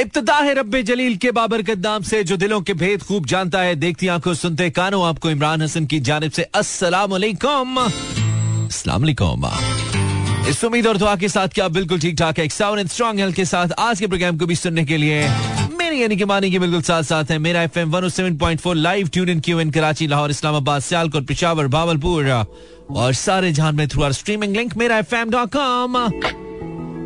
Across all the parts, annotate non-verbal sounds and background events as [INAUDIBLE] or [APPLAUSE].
इब्तदा है रब्बे जलील के बाबर नाम से, जो दिलों के भेद खूब जानता है। देखती आँखों सुनते कानों, आपको इमरान हसन की जानब से अस्सलाम वालेकुम इस उम्मीद और दुआ के साथ क्या बिल्कुल ठीक ठाक है साउंड एंड स्ट्रॉन्ग हेल्थ के साथ आज के प्रोग्राम को भी सुनने के लिए यानी कि मानी बिल्कुल साथ साथ है। Mera F M one seven point four live tune in Q in Karachi, Lahore, Islamabad, Sialkot, Peshawar Bahawalpur और सारे जहाँ में through our streaming link Mera F M dot com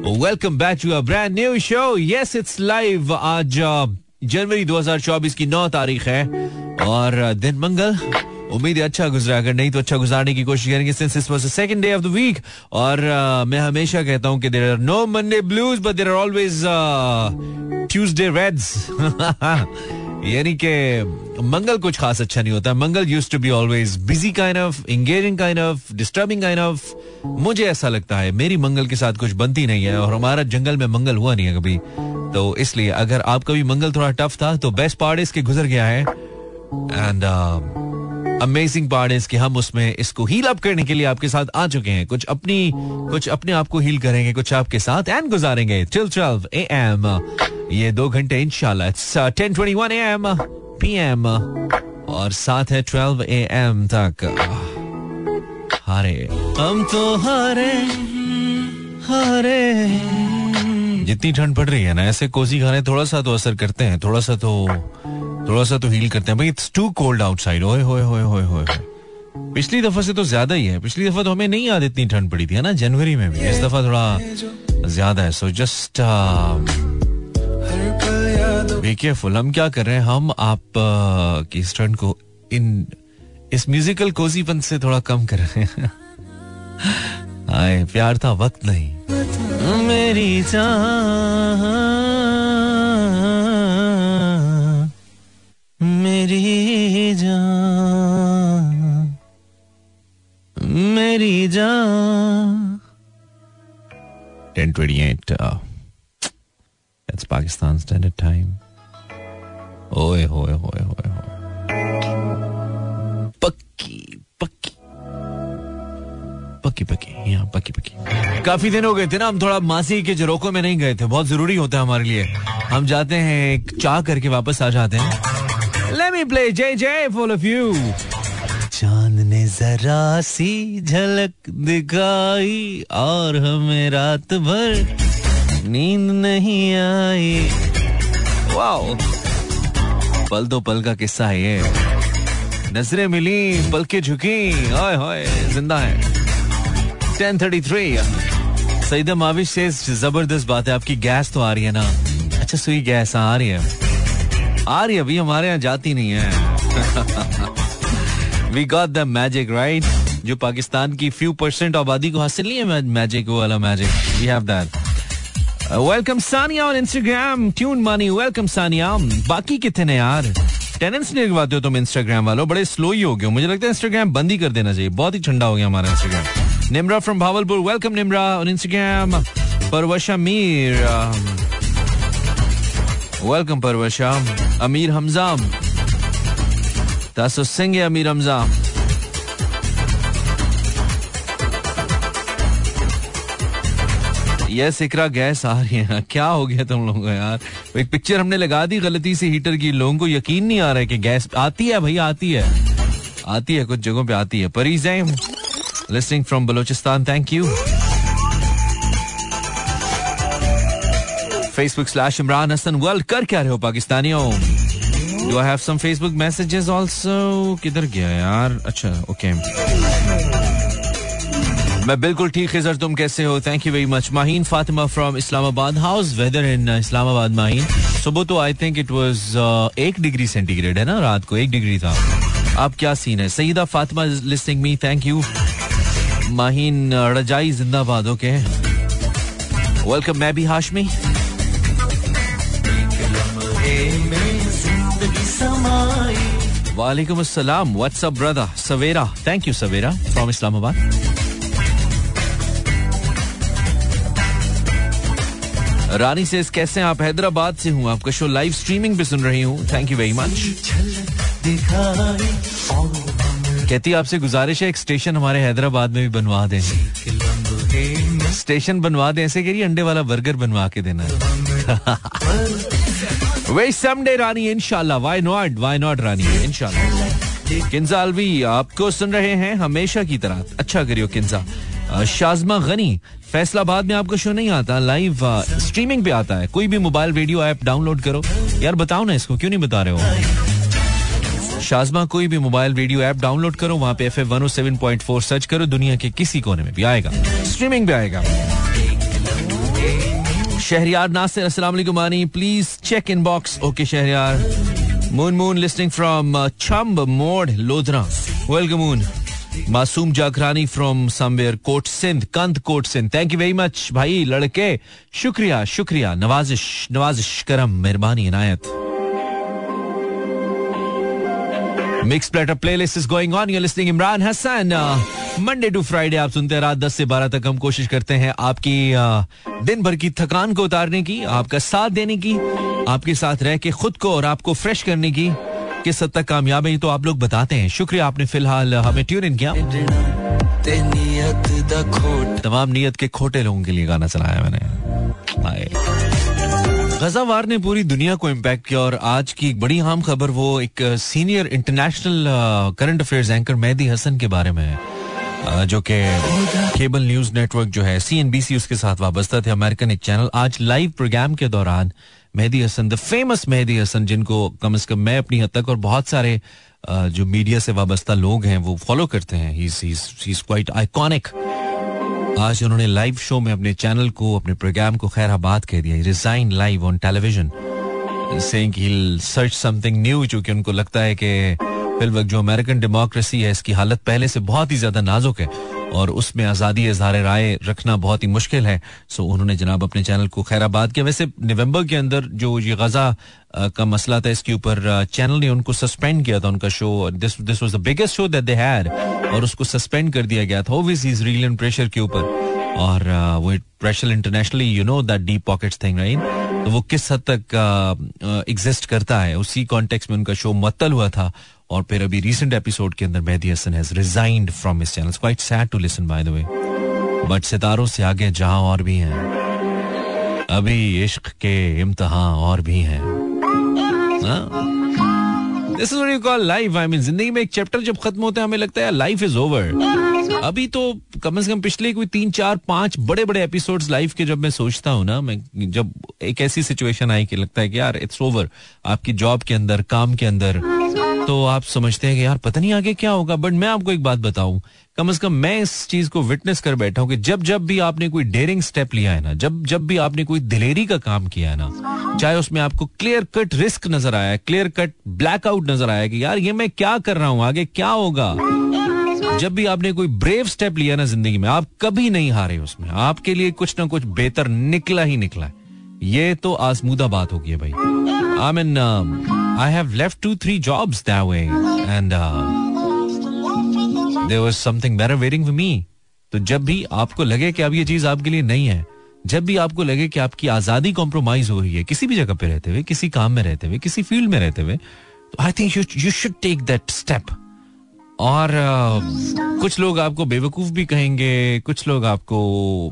welcome back to brand new show yes it's live आज जनवरी 2024 की 9 तारीख है और दिन मंगल। उम्मीद है अच्छा गुजरा। अगर नहीं तो अच्छा गुजारने की कोशिश करेंगे since this was the second day of the week और uh, मैं हमेशा कहता हूँ कि there are no Monday blues but there are always Tuesday reds यानी कि मंगल कुछ खास अच्छा नहीं होता। मंगल use to be always busy kind of engaging kind of disturbing kind of मुझे ऐसा लगता है, मेरी मंगल के साथ कुछ बनती नहीं है और हमारा जंगल में मंगल हुआ नहीं है कभी। तो इसलिए अगर आपका भी मंगल थोड़ा टफ था तो बेस्ट पार्ट इसके गुजर गया है। एंड अमेजिंग पार्ट इज़ कि हम उसमें इसको हील अप करने के लिए आपके साथ आ चुके हैं। कुछ अपनी कुछ अपने आप को हील करेंगे कुछ आपके साथ एंड गुजारेंगे। टिल ट्वेल्व ए एम ये दो घंटे इंशाल्लाह it's ten twenty one A M P M और साथ है ट्वेल्व ए एम तक। हारे। हम तो हारे हारे। जितनी ठंड पड़ रही है ना ऐसे कोसी खाने थोड़ा सा तो असर करते हैं थोड़ा सा तो थोड़ा सा तो हील करते हैं। भाई इट्स टू कोल्ड आउटसाइड ओए होए होए होए होए पिछली दफ़ा से तो ज़्यादा ही है। पिछली दफ़ा तो हमें नहीं याद इतनी ठंड पड़ी थी है ना? जनवरी में भी। इस दफ़ा थोड़ा ज़्यादा है। सो जस्ट बी केयरफुल हम क्या कर रहे हैं? हम आप uh, की इस ठंड को इन इस म्यूजिकल कोजीपन से थोड़ा कम कर रहे हैं। [LAUGHS] आए प्यार था वक्त नहीं। मेरी जान मेरी जान मेरी जान। Ten twenty eight Pakistan Standard Time. ओए होए होए होए होए पक्की पक्की पक्की पक्की यहाँ पक्की पक्की काफ़ी दिन हो गए थे ना, हम थोड़ा मासी के जरोकों में नहीं गए थे। बहुत ज़रूरी होता है हमारे लिए। हम जाते हैं चाह करके वापस आ जाते हैं। Let me play JJ for all of you. चाँद ने जरा सी झलक दिखाई और हमें रात भर नींद नहीं आई। वाओ। पल दो पल का किस्सा है ये। नज़रें मिली पल के झुकी ओए होए ज़िंदा है। 10:33 सईदा माविश से ज़बरदस्त बात है, आपकी गैस तो आ रही है ना। अच्छा सुई गैस आ रही है। आ रही अभी हमारे यहाँ जाती नहीं है। We got the magic right जो पाकिस्तान की फ्यू परसेंट आबादी को हासिल नहीं है मैजिक वो वाला magic we have that welcome Sania on Instagram tune Mani welcome Sania. बाकी कितने यार? टेनेंस नहीं लगवाते हो तुम इंस्टाग्राम वालों, बड़े स्लो ही हो गए मुझे लगता है इंस्टाग्राम बंद ही कर देना चाहिए। बहुत ही ठंडा हो गया हमारा Instagram Nimra from Bahawalpur welcome Nimra on Instagram Parvasha Mir welcome Parvasha Amir Hamza Taso Singh Amir Hamza yes Iqra gas आ रही है क्या हो गया तुम लोगों को यार एक पिक्चर हमने लगा दी गलती से हीटर की। लोगों को यकीन नहीं आ रहा है कि गैस आती है भाई, आती है। आती है, कुछ जगहों पे आती है। Pariz listening from Balochistan thank you Facebook slash Imran Hasan world कर क्या रहे हो पाकिस्तानियों do I have some Facebook messages also किधर गया यार अच्छा ओके. मैं बिल्कुल ठीक खिजर तुम कैसे हो? Thank you very much Maheen Fatima from Islamabad how's weather in Islamabad Maheen सुबह तो आई थिंक इट वाज एक डिग्री सेंटीग्रेड है ना, रात को? एक डिग्री था। अब क्या सीन है? Saeeda Fatima listening me thank you Maheen रजाई जिंदाबाद ओके वेलकम मैं भी हाशमी। वालेकुम अस्सलाम whatsapp brother Savera thank you Savera. From Islamabad. Rani से कैसे आप? हैदराबाद से हूँ, आपका शो लाइव स्ट्रीमिंग पे सुन रही हूँ. थैंक यू वेरी मच कहती आपसे गुजारिश है, एक स्टेशन हमारे हैदराबाद में भी बनवा दें. स्टेशन बनवा दें, ऐसे कह रही अंडे वाला बर्गर बनवा के देना [LAUGHS] रानी इनशाला why not why not Rani इनशाला अलवी आपको सुन रहे हैं हमेशा की तरह अच्छा करियो किंजा शाजमा गनी फैसलाबाद में आपका शो नहीं आता लाइव स्ट्रीमिंग पे आता है कोई भी मोबाइल वीडियो ऐप डाउनलोड करो यार बताओ ना इसको क्यों नहीं बता रहे हो शाजमा कोई भी मोबाइल वीडियो ऐप डाउनलोड करो वहाँ पे F F one seven point four search करो दुनिया के किसी कोने में भी आएगा स्ट्रीमिंग पे आएगा शहरियार नासिर, अस्सलाम वालेकुम आनी। Please check inbox okay Shahriyar Moon Moon listening from Chamb Mor Lodhra welcome Moon Masoom Jagrani from somewhere Kot Sindh Kandhkot Sindh thank you very much भाई लड़के शुक्रिया शुक्रिया नवाजिश नवाजिश करम मेहरबानी इनायत mix platter playlist is going on you listening Imran Hasan Monday to Friday आप सुनते हैं रात दस से बारह तक हम कोशिश करते हैं आपकी दिन भर की थकान को उतारने की, आपका साथ देने की, आपके साथ रह के खुद को और आपको फ्रेश करने की, किस हद तक कामयाब है तो आप लोग बताते हैं। शुक्रिया आपने फ़िलहाल हमें ट्यून इन किया। तमाम नियत के खोटे लोगों के लिए गाना चलाया मैंने। गजावार ने पूरी दुनिया को इम्पैक्ट किया और आज की एक बड़ी अहम खबर वो एक senior international current affairs anchor Mehdi Hasan के बारे में है। जो कि केबल न्यूज़ नेटवर्क जो है सी एन बी सी उसके साथ वाबस्ता थे, अमेरिकन एक चैनल। आज लाइव प्रोग्राम के दौरान मेहदी हसन द फ़ेमस मेहदी हसन, जिनको कम अज कम मैं अपनी हद तक और बहुत सारे जो मीडिया से वाबस्ता लोग हैं, वो फॉलो करते हैं। क्वाइट आइकॉनिक आज उन्होंने लाइव शो में अपने चैनल को, अपने प्रोग्राम को खैराबाद कह दिया। Resign live on television saying he search something new क्योंकि उनको लगता है कि फिल वक्त जो अमेरिकन डेमोक्रेसी है, इसकी हालत पहले से बहुत ही ज़्यादा नाजुक है और उसमें आज़ादी इजहार राय रखना बहुत ही मुश्किल है। सो उन्होंने जनाब अपने चैनल को खैराबाद किया। वैसे, नवंबर के अंदर जो ये गजा का मसला था, इसके ऊपर चैनल ने उनको सस्पेंड किया था, उनका show. This this was the biggest show that they had और उसको सस्पेंड कर दिया गया था। Obviously is real in pressure के ऊपर। और वो pressure internationally you know that deep pockets thing right तो वो किस हद तक एग्जिस्ट करता है, उसी कॉन्टेक्स्ट में उनका शो मत्तल हुआ था। और फिर अभी रिसेंट एपिसोड के अंदर Mehdi Hasan has resigned from his channel quite sad to listen by the way but सितारों से आगे जहाँ और भी हैं, अभी इश्क के इम्तहान और भी हैं। This is what you call life I mean ज़िंदगी में एक चैप्टर जब खत्म होता है, हमें लगता है लाइफ इज़ ओवर अभी तो कम से कम पिछले कोई तीन, चार, पाँच बड़े बड़े एपिसोड्स लाइफ के जब मैं सोचता हूँ ना, मैं जब एक ऐसी सिचुएशन आई कि लगता है कि यार इट्स ओवर आपकी जॉब के अंदर, काम के अंदर। तो आप समझते हैं कि यार, पता नहीं आगे क्या होगा बट मैं आपको एक बात बताऊँ, कम से कम मैं इस चीज़ को विटनेस कर बैठा हूँ कि जब जब भी आपने कोई डेयरिंग स्टेप लिया है ना, जब जब भी आपने कोई दिलेरी का काम किया है ना, चाहे उसमें आपको क्लियर कट रिस्क नज़र आया क्लियर कट ब्लैकआउट नज़र आया कि यार, ये मैं क्या कर रहा हूँ, आगे क्या होगा? जब भी आपने कोई ब्रेव स्टेप लिया ना ज़िंदगी में, आप कभी नहीं हारे उसमें। आपके लिए कुछ ना कुछ बेहतर निकला ही निकला है। ये तो आसमूदा बात होगी है भाई। I mean I have left two three jobs that way and there was something better waiting for me तो जब भी आपको लगे कि अब ये चीज़ आपके लिए नहीं है, जब भी आपको लगे कि आपकी आज़ादी कॉम्प्रोमाइज हो रही है, किसी भी जगह पे रहते हुए, किसी काम में रहते हुए, किसी फ़ील्ड में रहते हुए तो I think you should take that step और कुछ लोग आपको बेवकूफ़ भी कहेंगे, कुछ लोग आपको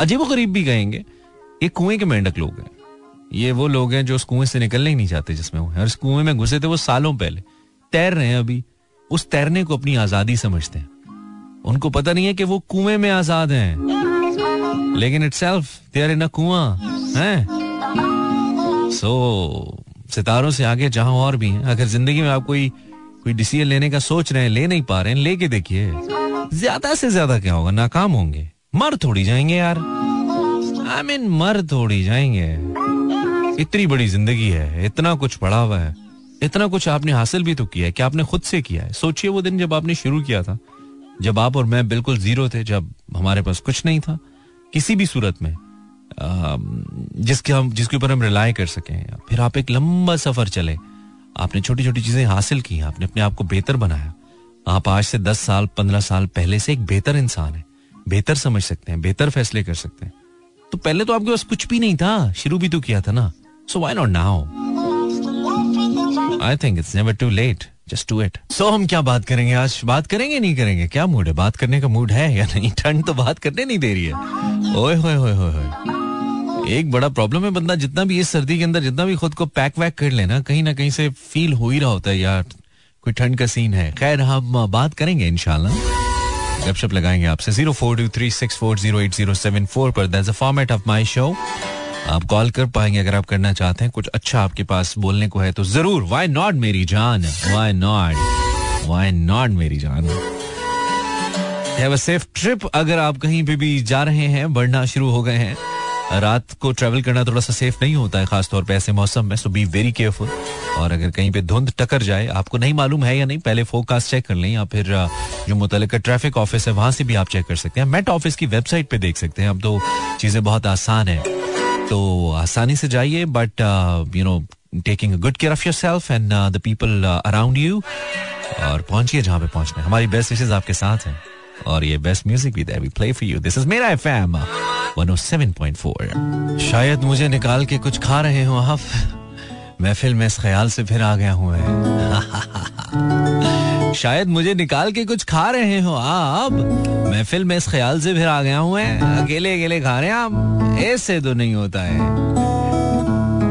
अजीब गरीब भी कहेंगे। ये कुएँ के मेंढक लोग हैं। ये वो लोग हैं जो उस कुएँ से निकलने ही नहीं चाहते जिसमें वो है। और इस कुएँ में घुसे थे वो सालों पहले। तैर रहे हैं अभी। उस तैरने को अपनी आज़ादी समझते हैं। उनको पता नहीं है कि वो कुएँ में आज़ाद हैं। लेकिन इट सेल्फ देर इन कुआ, है? सो सितारों से आगे जहाँ और भी हैं। अगर ज़िंदगी में आप कोई कोई डिसीज़न लेने का सोच रहे हैं ले नहीं पा रहे हैं लेके देखिए। ज़्यादा से ज़्यादा क्या होगा? नाकाम होंगे। मर थोड़ी जाएँगे यार। आई I मीन mean, मर थोड़ी जाएँगे। इतनी बड़ी ज़िंदगी है इतना कुछ पड़ा हुआ है। इतना कुछ आपने हासिल भी तो किया है कि आपने खुद से किया है। सोचिए वो दिन जब आपने शुरू किया था जब आप और मैं बिल्कुल ज़ीरो थे जब हमारे पास कुछ नहीं था किसी भी सूरत में जिसके हम जिसके ऊपर हम रिलाई कर सकें फिर आप एक लंबा सफ़र चले। आपने छोटी छोटी चीज़ें हासिल की आपने अपने आप को बेहतर बनाया। आप आज से दस साल, पंद्रह साल पहले से एक बेहतर इंसान है, बेहतर समझ सकते हैं, बेहतर फैसले कर सकते हैं। तो पहले तो आपके पास कुछ भी नहीं था, शुरू भी तो किया था ना। So why not now I think it's never too late just do it so हम क्या बात करेंगे आज? बात करेंगे नहीं करेंगे? क्या मूड है? बात करने का मूड है या नहीं? ठंड तो बात करने नहीं दे रही है। ओए होए होए होए। एक बड़ा प्रॉब्लम है बंदा, जितना भी इस सर्दी के अंदर, जितना भी खुद को पैक वैक कर लेना कहीं ना कहीं से फील हो ही रहा होता है यार कोई ठंड का सीन है। खैर, हम बात करेंगे इनशाला गपशप लगाएँगे आपसे। Zero four two three six four zero eight zero seven four पर that's a format of my show आप कॉल कर पाएँगे अगर आप करना चाहते हैं। कुछ अच्छा आपके पास बोलने को है तो ज़रूर। वाई नॉट मेरी जान? वाई नॉट वाई नॉट मेरी जान? हैव अ सेफ़ ट्रिप अगर आप कहीं पे भी जा रहे हैं, बढ़ना शुरू हो गए हैं। रात को ट्रेवल करना थोड़ा सा सेफ़ नहीं होता है, खासतौर पे ऐसे मौसम में सो बी वेरी केयरफुल और अगर कहीं पे धुंध टकर जाए, आपको नहीं मालूम है या नहीं, पहले फोकास्ट चेक कर लें या फिर जो मुतल ट्रैफ़िक ऑफ़िस है, वहाँ से भी आप चेक कर सकते हैं। मेट ऑफ़िस की वेबसाइट पे देख सकते हैं। अब तो चीज़ें बहुत आसान है। तो आसानी से जाइए but you know taking good care of your self and the people around you और पहुंचिए जहाँ पे पहुँचना हमारी बेस्ट विशेष आपके साथ हैं। और ये बेस्ट म्यूज़िक भी we play for you this is Mera FM 107.4 शायद मुझे निकाल के कुछ खा रहे हो आप। महफिल में इस ख्याल से फिर आ गया हूँ [LAUGHS] शायद मुझे निकाल के कुछ खा रहे हो आप। महफिल में इस ख्याल से फिर आ गया हूँ अकेले अकेले खा रहे हैं आप। ऐसे तो नहीं होता है।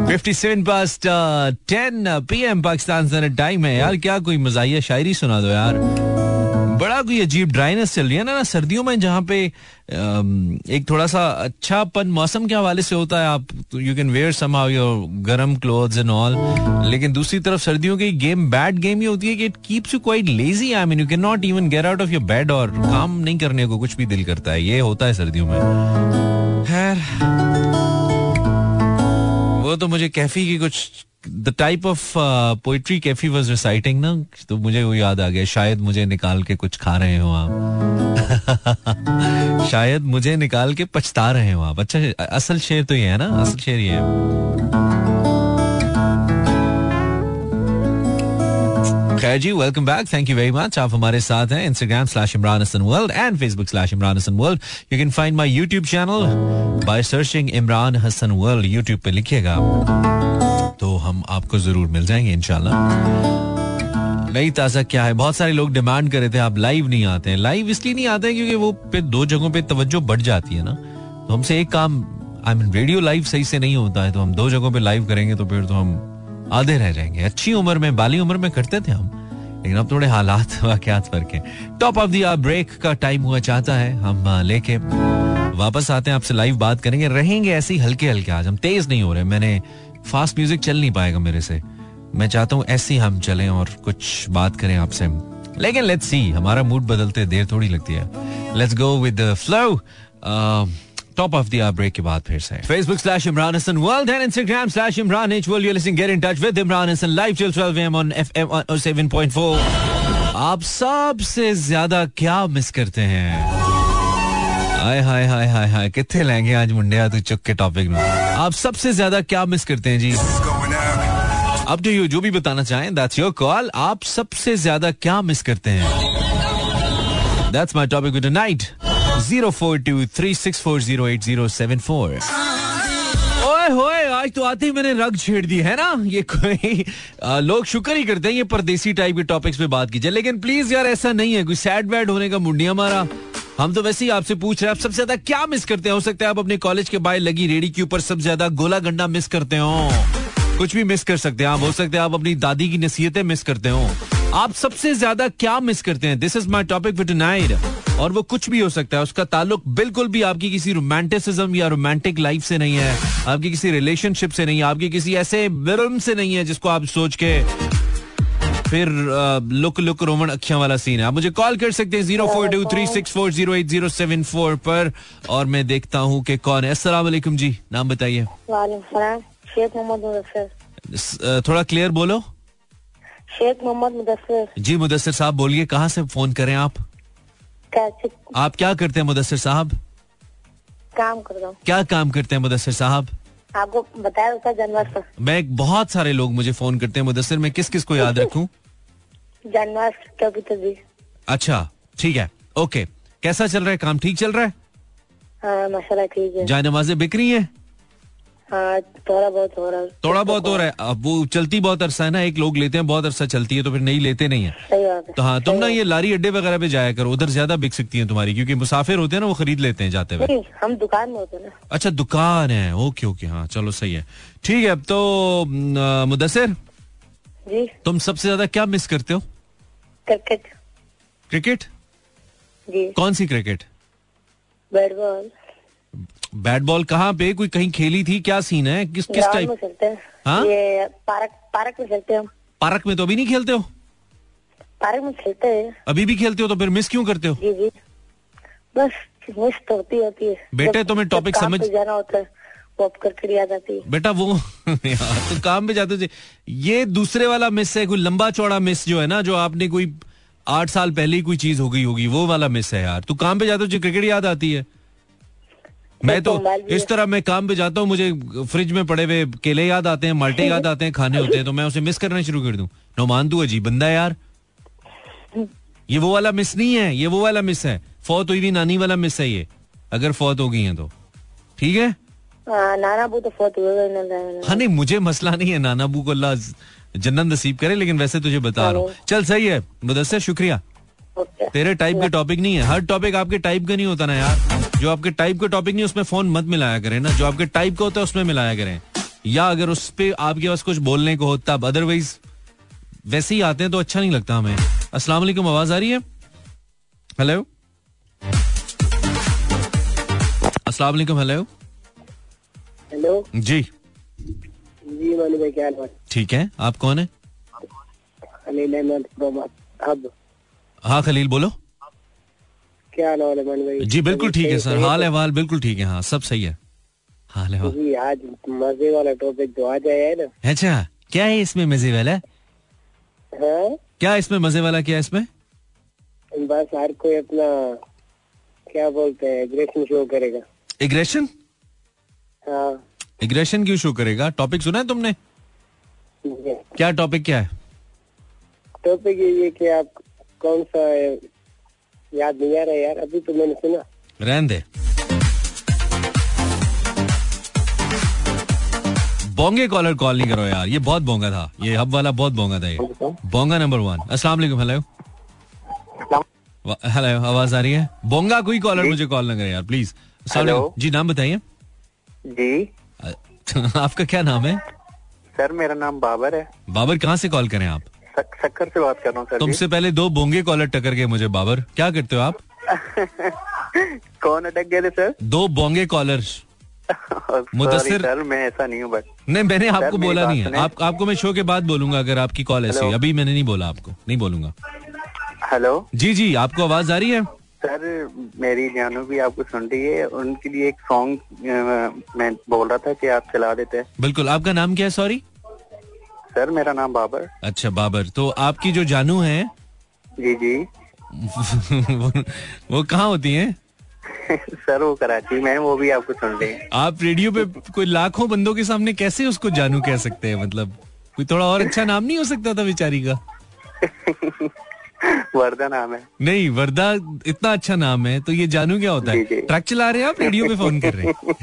57 पास्ट 10 पीएम पाकिस्तान टाइम है। यार, क्या कोई मजाइया शायरी सुना दो यार। बड़ा कोई अजीब ड्राइनेस चल रही है ना ना, सर्दियों में जहाँ पे एक थोड़ा सा अच्छापन, मौसम के हवाले से होता है, आप you can wear somehow your गर्म क्लोथ्स एंड ऑल लेकिन दूसरी तरफ़ सर्दियों की गेम बैड गेम ये होती है कि it keeps you quite lazy I mean you can not even get out of your bed और काम नहीं करने को कुछ भी दिल करता है। ये होता है सर्दियों में। खैर, वो तो मुझे कैफी की कुछ the type of poetry Kaifi was reciting ना तो मुझे वो याद आ गया शायद मुझे निकाल के कुछ खा रहे हो आप शायद मुझे निकाल के पछता रहे हो आप अच्छा असल शेर तो ये है ना असल शेर ये है खैर जी welcome back thank you very much आप हमारे साथ हैं Instagram slash Imran Hasan world and Facebook slash Imran Hasan world you can find my YouTube channel by searching Imran Hasan world YouTube पे लिखिएगा तो हम आपको ज़रूर मिल जाएँगे इनशाला नई ताज़ा क्या है? बहुत सारे लोग डिमांड कर रहे थे, आप लाइव नहीं आते हैं। लाइव इसलिए नहीं आते क्योंकि वो पे दो जगहों पे तवज्जो बढ़ जाती है ना। तो हमसे एक काम आई मीन रेडियो लाइव सही से नहीं होता है तो हम दो जगहों पे लाइव करेंगे तो फिर तो हम आधे रह जाएँगे। अच्छी उम्र में, बाली उम्र में करते थे हम, लेकिन अब थोड़े हालात [LAUGHS] वाकत फ़र्क है। टॉप ऑफ़ द ब्रेक का टाइम हुआ चाहता है, हम लेके वापस आते हैं, आपसे लाइव बात करेंगे। रहेंगे ऐसे ही हल्के हल्के आज, हम तेज नहीं हो रहे, मैंने फास्ट म्यूज़िक चल नहीं पाएगा मेरे से। मैं चाहता हूँ ऐसे हम चलें और कुछ बात करें आपसे। लेकिन लेट्स सी हमारा मूड बदलते देर थोड़ी लगती है। Let's go with flow top of the break के बाद फिर से। Facebook slash Imran Hasan world and Instagram slash Imran H world you listening get in touch with Imran Hasan live till 12 M on FM 7.4 आप सबसे ज़्यादा क्या miss करते हैं? हाय हाय हाय हाय हाय, कितने लेंगे आज मुंडिया तू चुक के टॉपिक में। आप सबसे ज़्यादा क्या मिस करते हैं जी? अब टू यू जो भी बताना चाहें दैट्स योर कॉल आप सबसे ज़्यादा क्या मिस करते हैं? That's my topic with night zero four two three six four zero eight zero seven four होए आज तो आते ही मैंने रग छेड़ दी है ना? ये कोई आ, लोग शुक्र ही करते हैं ये परदेसी टाइप के टॉपिक्स पे बात कीजिए लेकिन प्लीज़ यार ऐसा नहीं है कोई सैड वैड होने का मुंडिया मारा। हम तो वैसे ही आपसे पूछ रहे हैं, आप सबसे ज़्यादा क्या मिस करते हैं? हो सकता है आप अपने कॉलेज के बाहर लगी रेडी के ऊपर सबसे ज़्यादा गोला गंडा मिस करते हो। कुछ भी मिस कर सकते हैं आप, हो सकते हैं आप अपनी दादी की नसीहतें मिस करते हो। आप सबसे ज़्यादा क्या मिस करते हैं? This is my topic with night और वो कुछ भी हो सकता है, उसका ताल्लुक बिल्कुल भी आपकी किसी रोमांटिसिज्म या रोमांटिक लाइफ से नहीं है, आपकी किसी रिलेशनशिप से नहीं है, आपकी किसी ऐसे से नहीं है जिसको आप सोच के फिर लुक लुक रोमन अखियाँ वाला सीन है। आप मुझे कॉल कर सकते हैं zero four two three six four zero eight zero seven four पर और मैं देखता हूँ कि कौन है। असला जी। नाम बताइए। शेख मोहम्मद थोड़ा क्लियर बोलो। शेख मोहम्मद मुदस्सिर। जी मुदस्सिर साहब बोलिए कहाँ से फ़ोन करें आप? आप क्या करते हैं मुदस्सिर साहब? काम करता हूँ। क्या काम करते हैं मुदस्सिर साहब? आपको बताया उसका जानवर मैं बहुत सारे लोग मुझे फ़ोन करते हैं मुदसर मैं किस किस को याद रखूँ? जानवर अच्छा ठीक है ओके। कैसा चल रहा है? काम ठीक चल रहा है? हाँ, माशाल्लाह ठीक है। जाए नमाजें बिक रही हैं? हाँ थोड़ा बहुत हो रहा है। थोड़ा बहुत हो रहा है। अब वो चलती बहुत अरसा है ना एक लोग लेते हैं बहुत अरसा चलती है तो फिर नहीं लेते नहीं है। है। तो हाँ तुम ना ये लारी अड्डे वगैरह पे जाया करो उधर ज़्यादा बिक सकती है तुम्हारी क्योंकि मुसाफिर होते हैं ना वो खरीद लेते हैं जाते हुए हम दुकान में होते हैं अच्छा दुकान है। ओके ओके हाँ चलो सही है। ठीक है अब तो न, मुदस्सिर। जी। तुम सबसे ज़्यादा क्या मिस करते हो? क्रिकेट। क्रिकेट? जी। कौन सी cricket? Bat ball. Bat ball कहाँ पे? कोई कहीं खेली थी? क्या सीन है? किस किस ग्राउंड में खेलते हैं। हाँ? ये पार्क पार्क में खेलते हैं पार्क में तो अभी नहीं खेलते हो? पार्क में खेलते हैं। अभी भी खेलते हो तो फिर मिस क्यों करते हो? जी जी। बस मिस तो होती होती है। बेटे, तुम्हें काम समझ- जाना होता है वो अब करके याद आती है। बेटा वो [LAUGHS] यार तो काम पे जाते थे। ये दूसरे वाला मिस है कोई लंबा चौड़ा मिस जो है ना जो आपने कोई आठ साल पहले ही कोई चीज़ हो गई होगी वो वाला मिस है यार। तू काम पे जाते हो क्रिकेट याद आती है। मैं तो इस तरह मैं काम पे जाता हूँ मुझे फ्रिज में पड़े हुए केले याद आते हैं माल्टे [LAUGHS] याद आते हैं खाने होते हैं तो मैं उसे मिस करना शुरू कर दूँ। नौमान तू अजीब बंदा यार। ये वो वाला मिस नहीं है ये वो वाला मिस है। फौत हुई हुई नानी वाला मिस है ये। अगर फौत हो गई है तो। ठीक है? हाँ, नाना बू तो बहुत हुए हाँ। नहीं मुझे मसला नहीं है नाना बू को अल्लाह जन्नत नसीब करे लेकिन वैसे तुझे बता रहा हूँ। चल सही है। मुदस्सिर शुक्रिया। तेरे टाइप के टॉपिक नहीं है। हर टॉपिक आपके टाइप का नहीं होता ना यार। जो आपके टाइप का टॉपिक नहीं उसमें फ़ोन मत मिलाया करें ना। जो आपके टाइप का होता है उसमें मिलाया करें। या अगर उस पर आपके पास कुछ बोलने को होता अब अदरवाइज़ वैसे ही आते हैं तो अच्छा नहीं लगता हमें। अस्सलाम वालेकुम आवाज़ आ रही है? हेलो अस्सलाम वालेकुम हेलो हेलो जी। जी मानी भाई क्या ठीक है आप कौन है? खलील अहमद अब। हाँ खलील बोलो। क्या हाल है मानी भाई? जी बिल्कुल ठीक है सर। हाल अहवाल बिल्कुल ठीक है हाँ सब सही है। हाल अहवाल जी आज मज़े वाला टॉपिक जो आज आया है ना। अच्छा क्या है इसमें मज़े वाला? हाँ? क्या इसमें मज़े वाला क्या इसमें? बस हर कोई अपना क्या बोलते हैं एग्रेशन शो करेगा। एग्रेशन हाँ। एग्रेशन क्यों शो करेगा? टॉपिक सुना है तुमने? क्या टॉपिक क्या है? टॉपिक ये कि आप कौन सा याद नहीं आ रहा यार अभी तो मैंने सुना। रहन दे। बोंगे कॉलर कॉल नहीं करो यार ये बहुत बोंगा था। ये हब वाला बहुत बोंगा था ये। बोंगा नंबर वन अस्सलाम वालेकुम हेलो हेलो आवाज़ आ रही है? बोंगा कोई कॉलर मुझे कॉल न करे यार प्लीज़ हेलो। जी नाम बताइए। जी। [LAUGHS] आपका क्या नाम है? सर मेरा नाम बाबर है। बाबर कहाँ से कॉल करें आप? सक, सक्कर से बात कर रहा हूँ तुमसे पहले दो बोंगे कॉलर टकर गए मुझे बाबर। क्या करते हो आप? [LAUGHS] कौन अटक गए थे सर? दो बोंगे कॉलर। [LAUGHS] सॉरी मुदस्सिर- सर मैं ऐसा नहीं हूँ बट नहीं मैंने आपको बोला नहीं है। आप आपको मैं शो के बाद बोलूँगा अगर आपकी कॉल ऐसी अभी मैंने नहीं बोला आपको नहीं बोलूँगा। हेलो जी जी आपको आवाज़ आ रही है? सर मेरी जानू भी आपको सुन रही है। उनके लिए एक सॉन्ग मैं बोल रहा था कि आप चला देते हैं। बिल्कुल आपका नाम क्या है सॉरी सर मेरा नाम बाबर। अच्छा बाबर। तो आपकी जो जानू है? जी जी। [LAUGHS] वो, वो कहाँ होती हैं? [LAUGHS] सर वो कराची में वो भी आपको सुन रही है। आप रेडियो पे कोई लाखों बंदों के सामने कैसे उसको जानू कह सकते हैं? मतलब कोई थोड़ा और अच्छा नाम नहीं हो सकता था बेचारी का? [LAUGHS] वर्दा नाम है। नहीं वर्दा इतना अच्छा नाम है तो ये जानू क्या होता है। ट्रक चला रहे हैं आप? रेडियो पे फ़ोन कर रहे हैं?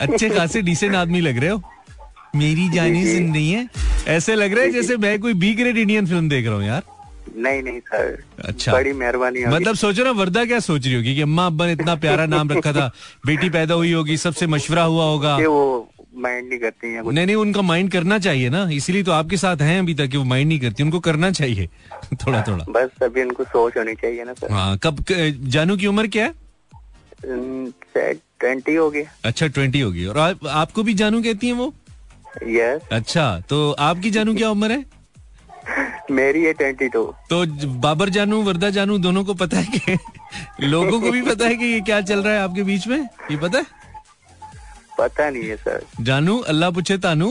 अच्छे खासे डिसेंट आदमी लग रहे हो? मेरी [LAUGHS] जानी सुन रही है। ऐसे लग रहा है जैसे मैं कोई बी ग्रेड इंडियन फ़िल्म देख रहा हूँ यार। नहीं नहीं सर अच्छा। बड़ी मेहरबानी होगी। मतलब सोचो ना वर्दा क्या सोच रही होगी कि अम्मा अब्बा ने इतना प्यारा नाम [LAUGHS] रखा था बेटी पैदा हुई होगी सबसे मशवरा हुआ होगा। वो माइंड नहीं करती हैं नहीं नहीं उनका माइंड करना चाहिए ना। इसीलिए तो आपके साथ हैं अभी तक कि वो माइंड नहीं करती उनको करना चाहिए। [LAUGHS] थोड़ा थोड़ा बस अभी उनको सोच होनी चाहिए ना सर हाँ कब जानू की उम्र क्या है? ट्वेंटी हो गया अच्छा ट्वेंटी होगी। और आप, आपको भी जानू कहती है वो? यस अच्छा तो आपकी जानू क्या उम्र है? मेरी है ट्वेंटी टू तो बाबर जानू वर्दा जानू दोनों को पता है कि लोगों को भी पता है कि ये क्या चल रहा है आपके बीच में? ये पता है? पता नहीं है सर जानू अल्लाह पूछे तानू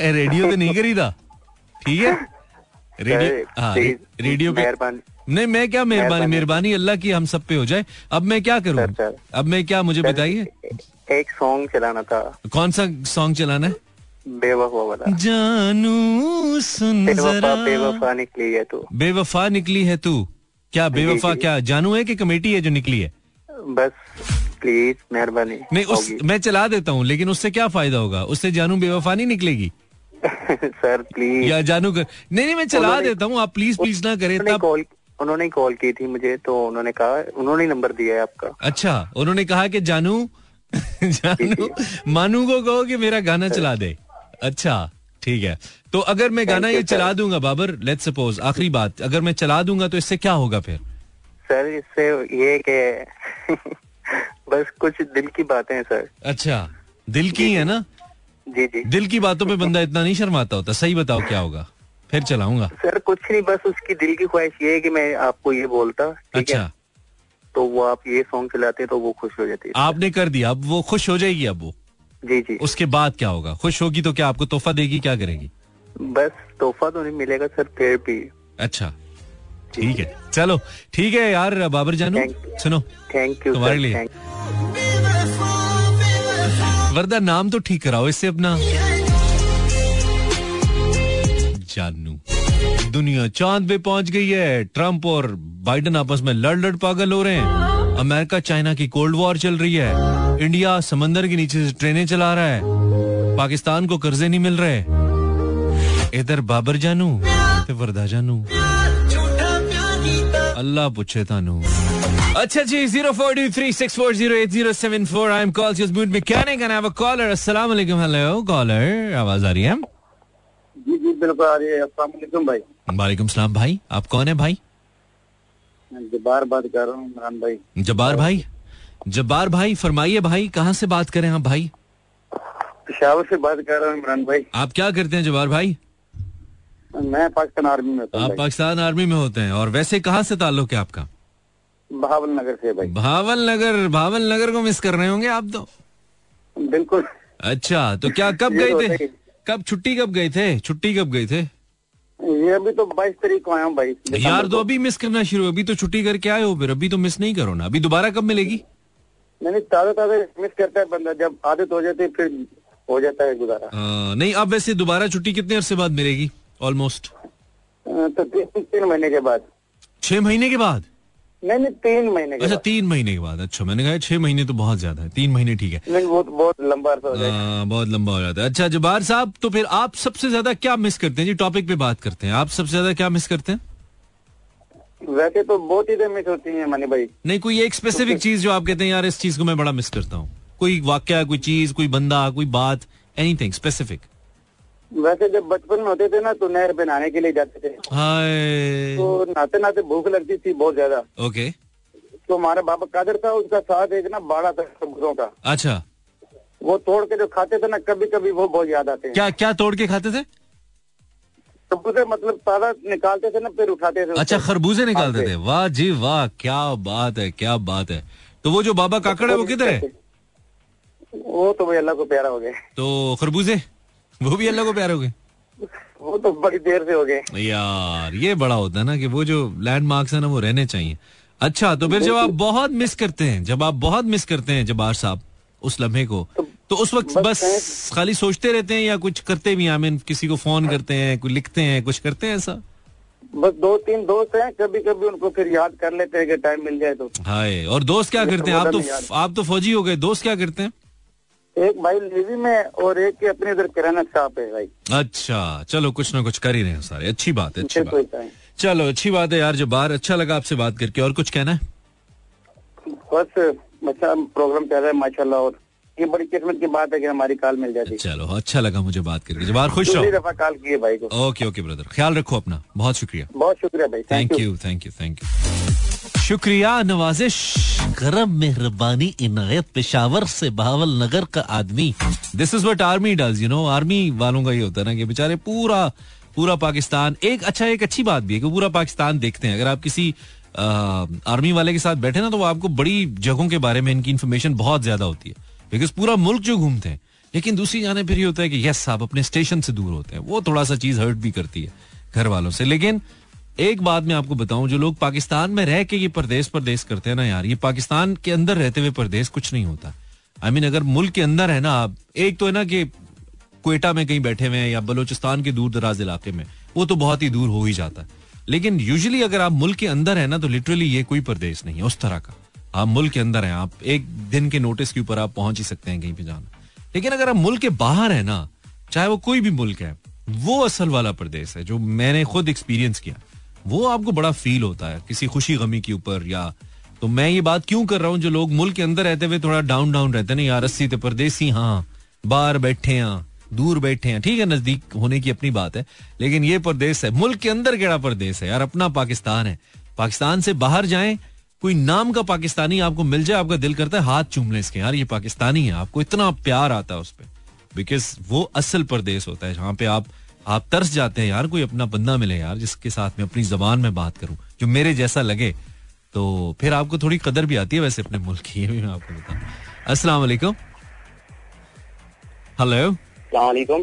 ए रेडियो तो नहीं करी था ठीक है? रेडियो हाँ रेडियो पे नहीं मैं क्या मेहरबानी? मेहरबानी। अल्लाह की हम सब पे हो जाए। अब मैं क्या करूँ। अब मैं क्या मुझे बताइए? एक सॉन्ग चलाना था। कौन सा सॉन्ग चलाना है? बेवफा वाला। जानू सुन बेवफा जरा। बेवफा निकली है तो। बेवफा निकली है तू। क्या बेवफा क्या जानू है कि कमेटी है जो निकली है? बस प्लीज़ मेहरबानी नहीं उस मैं चला देता हूँ लेकिन उससे क्या फ़ायदा होगा? उससे जानू बेवफा नहीं निकलेगी। [LAUGHS] सर प्लीज़ या जानू कर नहीं नहीं मैं चला देता हूँ आप प्लीज़ प्लीज़ ना करें उन्होंने तब कॉल उन्होंने कॉल की थी मुझे तो उन्होंने कहा उन्होंने नंबर दिया है आपका। अच्छा उन्होंने कहा कि जानू [LAUGHS] जानू [LAUGHS] मानू को कहो कि मेरा गाना चला दे। अच्छा ठीक है। तो अगर मैं गाना ये चला दूँगा बाबर लेट सपोज़ आखिरी बात अगर मैं चला दूँगा तो इससे क्या होगा फिर? सर इससे ये कि [LAUGHS] बस कुछ दिल की बातें हैं सर अच्छा दिल की है ना? जी जी। दिल की बातों पे बंदा इतना नहीं शर्माता होता सही बताओ क्या होगा? फिर चलाऊँगा। सर कुछ नहीं बस उसकी दिल की ख्वाहिश ये है कि मैं आपको ये बोलता अच्छा। तो वो आप ये सॉन्ग चलाते तो वो खुश हो जाती आपने कर दिया अब वो खुश हो जाएगी अब वो। जी जी। उसके बाद क्या होगा? खुश होगी तो क्या आपको तोहफा देगी क्या करेगी? बस तोहफा तो नहीं मिलेगा सर फिर भी अच्छा ठीक है। चलो ठीक है यार बाबर जानू सुनो। थैंक यू तुम्हारे लिए। वरदा नाम तो ठीक कराओ इससे अपना। जानू दुनिया चाँद पे पहुँच गई है। ट्रंप और बाइडन आपस में लड़ लड़ पागल हो रहे हैं। अमेरिका चाइना की कोल्ड वॉर चल रही है। इंडिया समंदर के नीचे से ट्रेनें चला रहा है। पाकिस्तान को कर्जे नहीं मिल रहे। इधर बाबर जानू ते वरदा जानू। अल्लाह पूछे तानू। अच्छा जी zero four two three six four zero eight zero seven four I am call use mood mechanic and have a caller अस्सलाम वालेकुम हेलो कॉलर आवाज़ आ रही है? जी जी बिल्कुल आ रही है। अस्सलाम भाई। वालेकुम सलाम भाई आप कौन है भाई? मैं जबार बात कर रहा हूँ इमरान भाई। जब्बार भाई? जब्बार भाई फरमाइए भाई कहाँ से बात करें आप भाई? पिशावर से बात कर रहा हूँ इमरान भाई। आप क्या करते हैं जब्बार भाई? मैं पाकिस्तान आर्मी में आप पाकिस्तान आर्मी में होते हैं और वैसे कहाँ से ताल्लुक है आपका? बहावल नगर से भाई। भावल नगर भावल नगर को मिस कर रहे होंगे आप तो। बिल्कुल। अच्छा तो क्या कब तो गए थे? कब छुट्टी कब गए थे? छुट्टी कब गए थे? ये अभी तो बाईस तारीख को आया हूँ भाई यार तो अभी मिस करना शुरू अभी तो छुट्टी करके आए हो फिर। अभी तो मिस नहीं करो ना। अभी दोबारा कब मिलेगी? नहीं ताज़ा ताज़ा मिस करता है बंदा। जब आदत हो जाती है फिर हो जाता है गुजारा नहीं अब वैसे दोबारा छुट्टी कितने अरसे बाद मिलेगी? ऑलमोस्ट तो तीन महीने के बाद। छह महीने के बाद? नहीं नहीं तीन महीने अच्छा तीन महीने के बाद। अच्छा मैंने कहा छह महीने तो बहुत ज़्यादा है। तीन महीने ठीक है। नहीं वो तो बहुत लंबा अरसा हो हाँ, बहुत लंबा हो जाता है। अच्छा जबार साहब तो फिर आप सबसे ज़्यादा क्या मिस करते हैं? जी टॉपिक पे बात करते हैं। आप सबसे ज़्यादा क्या मिस करते हैं? वैसे तो बहुत चीज़ें मिस होती हैं मनी भाई। नहीं कोई एक स्पेसिफिक चीज़ जो आप कहते हैं यार इस चीज़ को मैं बड़ा मिस करता हूँ। कोई वाक्य कोई चीज़ कोई बंदा कोई बात एनीथिंग स्पेसिफिक वैसे जब बचपन में होते थे ना तो नहर पे नहाने के लिए जाते थे। हाय। तो नहाते नहाते भूख लगती थी बहुत ज़्यादा। ओके। तो हमारा बाबा कादर था उसका साथ एक ना बाड़ा था सब्जियों का। अच्छा। वो तोड़ के जो खाते थे ना कभी कभी वो बहुत याद आते हैं। क्या क्या तोड़ के खाते थे? सबसे मतलब ताज़ा निकालते थे ना फिर उठाते थे अच्छा खरबूजे निकालते थे। वाह जी वाह क्या बात है क्या बात है। तो वो जो बाबा काकड़ है वो किधर है? वो तो भाई अल्लाह को प्यारा हो गया। तो खरबूजे? वो भी अल्लाह को प्यार हो गए? वो तो बड़ी देर से हो गए। यार ये बड़ा होता है ना कि वो जो लैंडमार्क्स है ना वो रहने चाहिए। अच्छा तो फिर जब आप बहुत मिस करते हैं जब आप बहुत मिस करते हैं जबार साहब उस लम्हे को तो उस वक्त बस बस खाली सोचते रहते हैं या कुछ करते भी हैं? किसी को फ़ोन करते हैं कुछ लिखते हैं कुछ करते हैं ऐसा? बस दो तीन दोस्त हैं कभी कभी उनको फिर याद कर लेते हैं कि टाइम मिल जाए तो। हाय और दोस्त क्या करते हैं? आप तो आप तो फौजी हो गए दोस्त क्या करते हैं? एक भाई नेवी में और एक के अपने इधर किराना शॉप है भाई। अच्छा चलो कुछ ना कुछ कर ही रहे हैं सारे। अच्छी बात है अच्छी बात। है चलो अच्छी बात है यार जब बाहर अच्छा लगा आपसे बात करके और कुछ कहना है? बस अच्छा प्रोग्राम चल रहा है माशाल्लाह और ये बड़ी किस्मत की बात है कि हमारी कॉल मिल जाती। है चलो अच्छा लगा मुझे बात करके। जब खुश रहो। दफ़ा कॉल किए भाई को। Okay okay brother. ख्याल रखो अपना। बहुत शुक्रिया। बहुत शुक्रिया भाई। Thank you thank you thank you शुक्रिया नवाजिश। गरम मेहरबानी इनायत पेशावर से बहावल नगर का आदमी। This is what army does you know army वालों का ये होता है ना कि बेचारे पूरा पूरा पाकिस्तान एक अच्छा एक अच्छी बात भी है कि पूरा पाकिस्तान देखते हैं। अगर आप किसी आ, आर्मी वाले के साथ बैठे ना तो वो आपको बड़ी जगहों के बारे में इनकी इन्फॉर्मेशन बहुत ज़्यादा होती है। बिकॉज़ पूरा मुल्क जो घूमते हैं लेकिन दूसरी जाने फिर ये होता है कि यस आप अपने स्टेशन से दूर होते हैं। वो थोड़ा सा चीज़ हर्ट भी करती है घर वालों से। लेकिन एक बात मैं आपको बताऊँ जो लोग पाकिस्तान में रह के ये परदेश परदेश करते हैं ना यार ये पाकिस्तान के अंदर रहते हुए परदेश कुछ नहीं होता। आई I मीन mean, अगर मुल्क के अंदर है ना आप एक तो है ना कि क्वेटा में कहीं बैठे हुए हैं या बलोचिस्तान के दूर दराज इलाके में वो तो बहुत ही दूर हो ही जाता है। लेकिन यूजली अगर आप मुल्क के अंदर है ना तो लिटरली ये कोई परदेश नहीं है उस तरह का। आप मुल्क के अंदर हैं आप एक दिन के नोटिस के ऊपर आप पहुँच ही सकते हैं कहीं पे जाना। लेकिन अगर आप मुल्क के बाहर है ना चाहे वो कोई भी मुल्क है वो असल वाला प्रदेश है जो मैंने खुद एक्सपीरियंस किया। वो आपको बड़ा फील होता है, किसी खुशी गमी के ऊपर या तो मैं ये बात क्यों कर रहा हूँ जो लोग मुल्क के अंदर रहते हुए थोड़ा डाउन डाउन रहते ना, यार, अस्सी परदेसी हाँ बाहर बैठे हैं, दूर बैठे हैं, ठीक है, नज़दीक होने की अपनी बात है, लेकिन ये परदेश है, मुल्क के अंदर केड़ा प्रदेश है, यार, अपना पाकिस्तान है, पाकिस्तान से बाहर जाए, कोई नाम का पाकिस्तानी आपको मिल जाए, आपका दिल करता है, हाथ चूम ले इसके, यार, ये पाकिस्तानी है, आपको इतना प्यार आता है उस पर बिकॉज़ वो असल प्रदेश होता है, जहाँ पे आप आप तरस जाते हैं यार कोई अपना बंदा मिले यार जिसके साथ में अपनी जबान में बात करूँ जो मेरे जैसा लगे। तो फिर आपको थोड़ी कदर भी आती है वैसे अपने मुल्क की ये भी मैं आपको बताऊँ। अस्सलाम वालेकुम। हेलो वालेकुम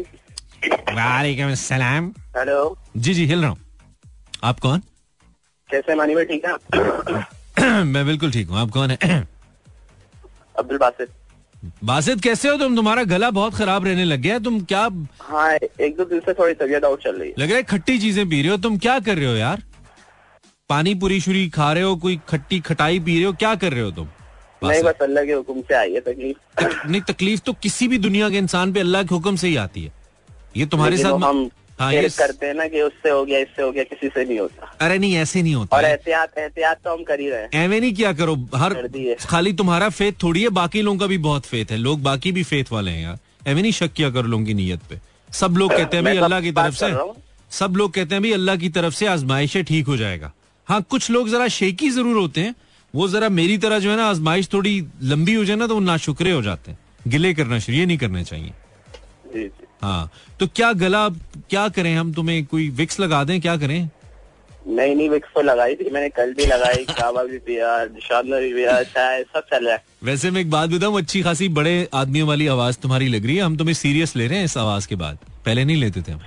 वालेकुम सलाम। हेलो। जी जी हिल रहा हूँ। आप कौन? कैसे मानी भाई ठीक है? [COUGHS] मैं बिल्कुल ठीक हूँ। आप कौन है? अब्दुल बासित। बासित कैसे हो तुम? तुम्हारा गला बहुत खराब रहने लग गया है। तुम क्या हाँ एक दो दिन से थोड़ी तबीयत आउट चल रही है। लग रहा है खट्टी चीज़ें पी रहे हो। तुम क्या कर रहे हो यार? पानी पूरी शुरी खा रहे हो कोई खट्टी खटाई पी रहे हो क्या कर रहे हो तुम? नहीं बस अल्लाह के हुक्म से आई है तकलीफ़। नहीं तकलीफ़ तो किसी भी दुनिया के इंसान पे अल्लाह के हुक्म से ही आती है। ये तुम्हारे साथ हम हाँ ये करते हैं ना कि उससे हो गया इससे हो गया किसी से नहीं होता। अरे नहीं ऐसे नहीं होता और है। एहतियात एहतियात तो हम कर ही रहे हैं। एवे नहीं किया करो हर कर खाली तुम्हारा फेथ थोड़ी है बाकी लोगों का भी बहुत फेथ है। लोग बाकी भी फेथ वाले हैं यार। एवे नहीं शक किया करो लोगों की नीयत पे। सब लोग कहते हैं भाई अल्लाह की तरफ़ से हूँ? सब लोग कहते हैं भाई अल्लाह की तरफ़ से आजमाइश ठीक हो जाएगा। हाँ कुछ लोग जरा शेकी ज़रूर होते हैं। वो जरा मेरी तरह जो है ना आजमाइश थोड़ी लंबी हो जाए ना तो वो नाशुक्रे हो जाते हैं। गिले करना शुरू ये नहीं करने चाहिए। हाँ तो क्या गला क्या करें हम? तुम्हें कोई विक्स लगा दें? क्या करें? नहीं नहीं विक्स तो लगाई थी मैंने कल भी लगाई [LAUGHS] काबा भी पिया भी पिया चाय सब चल रहा है। वैसे मैं एक बात बताऊँ अच्छी खासी बड़े आदमियों वाली आवाज़ तुम्हारी लग रही है। हम तुम्हें सीरियस ले रहे हैं इस आवाज़ के बाद। पहले नहीं लेते थे हम।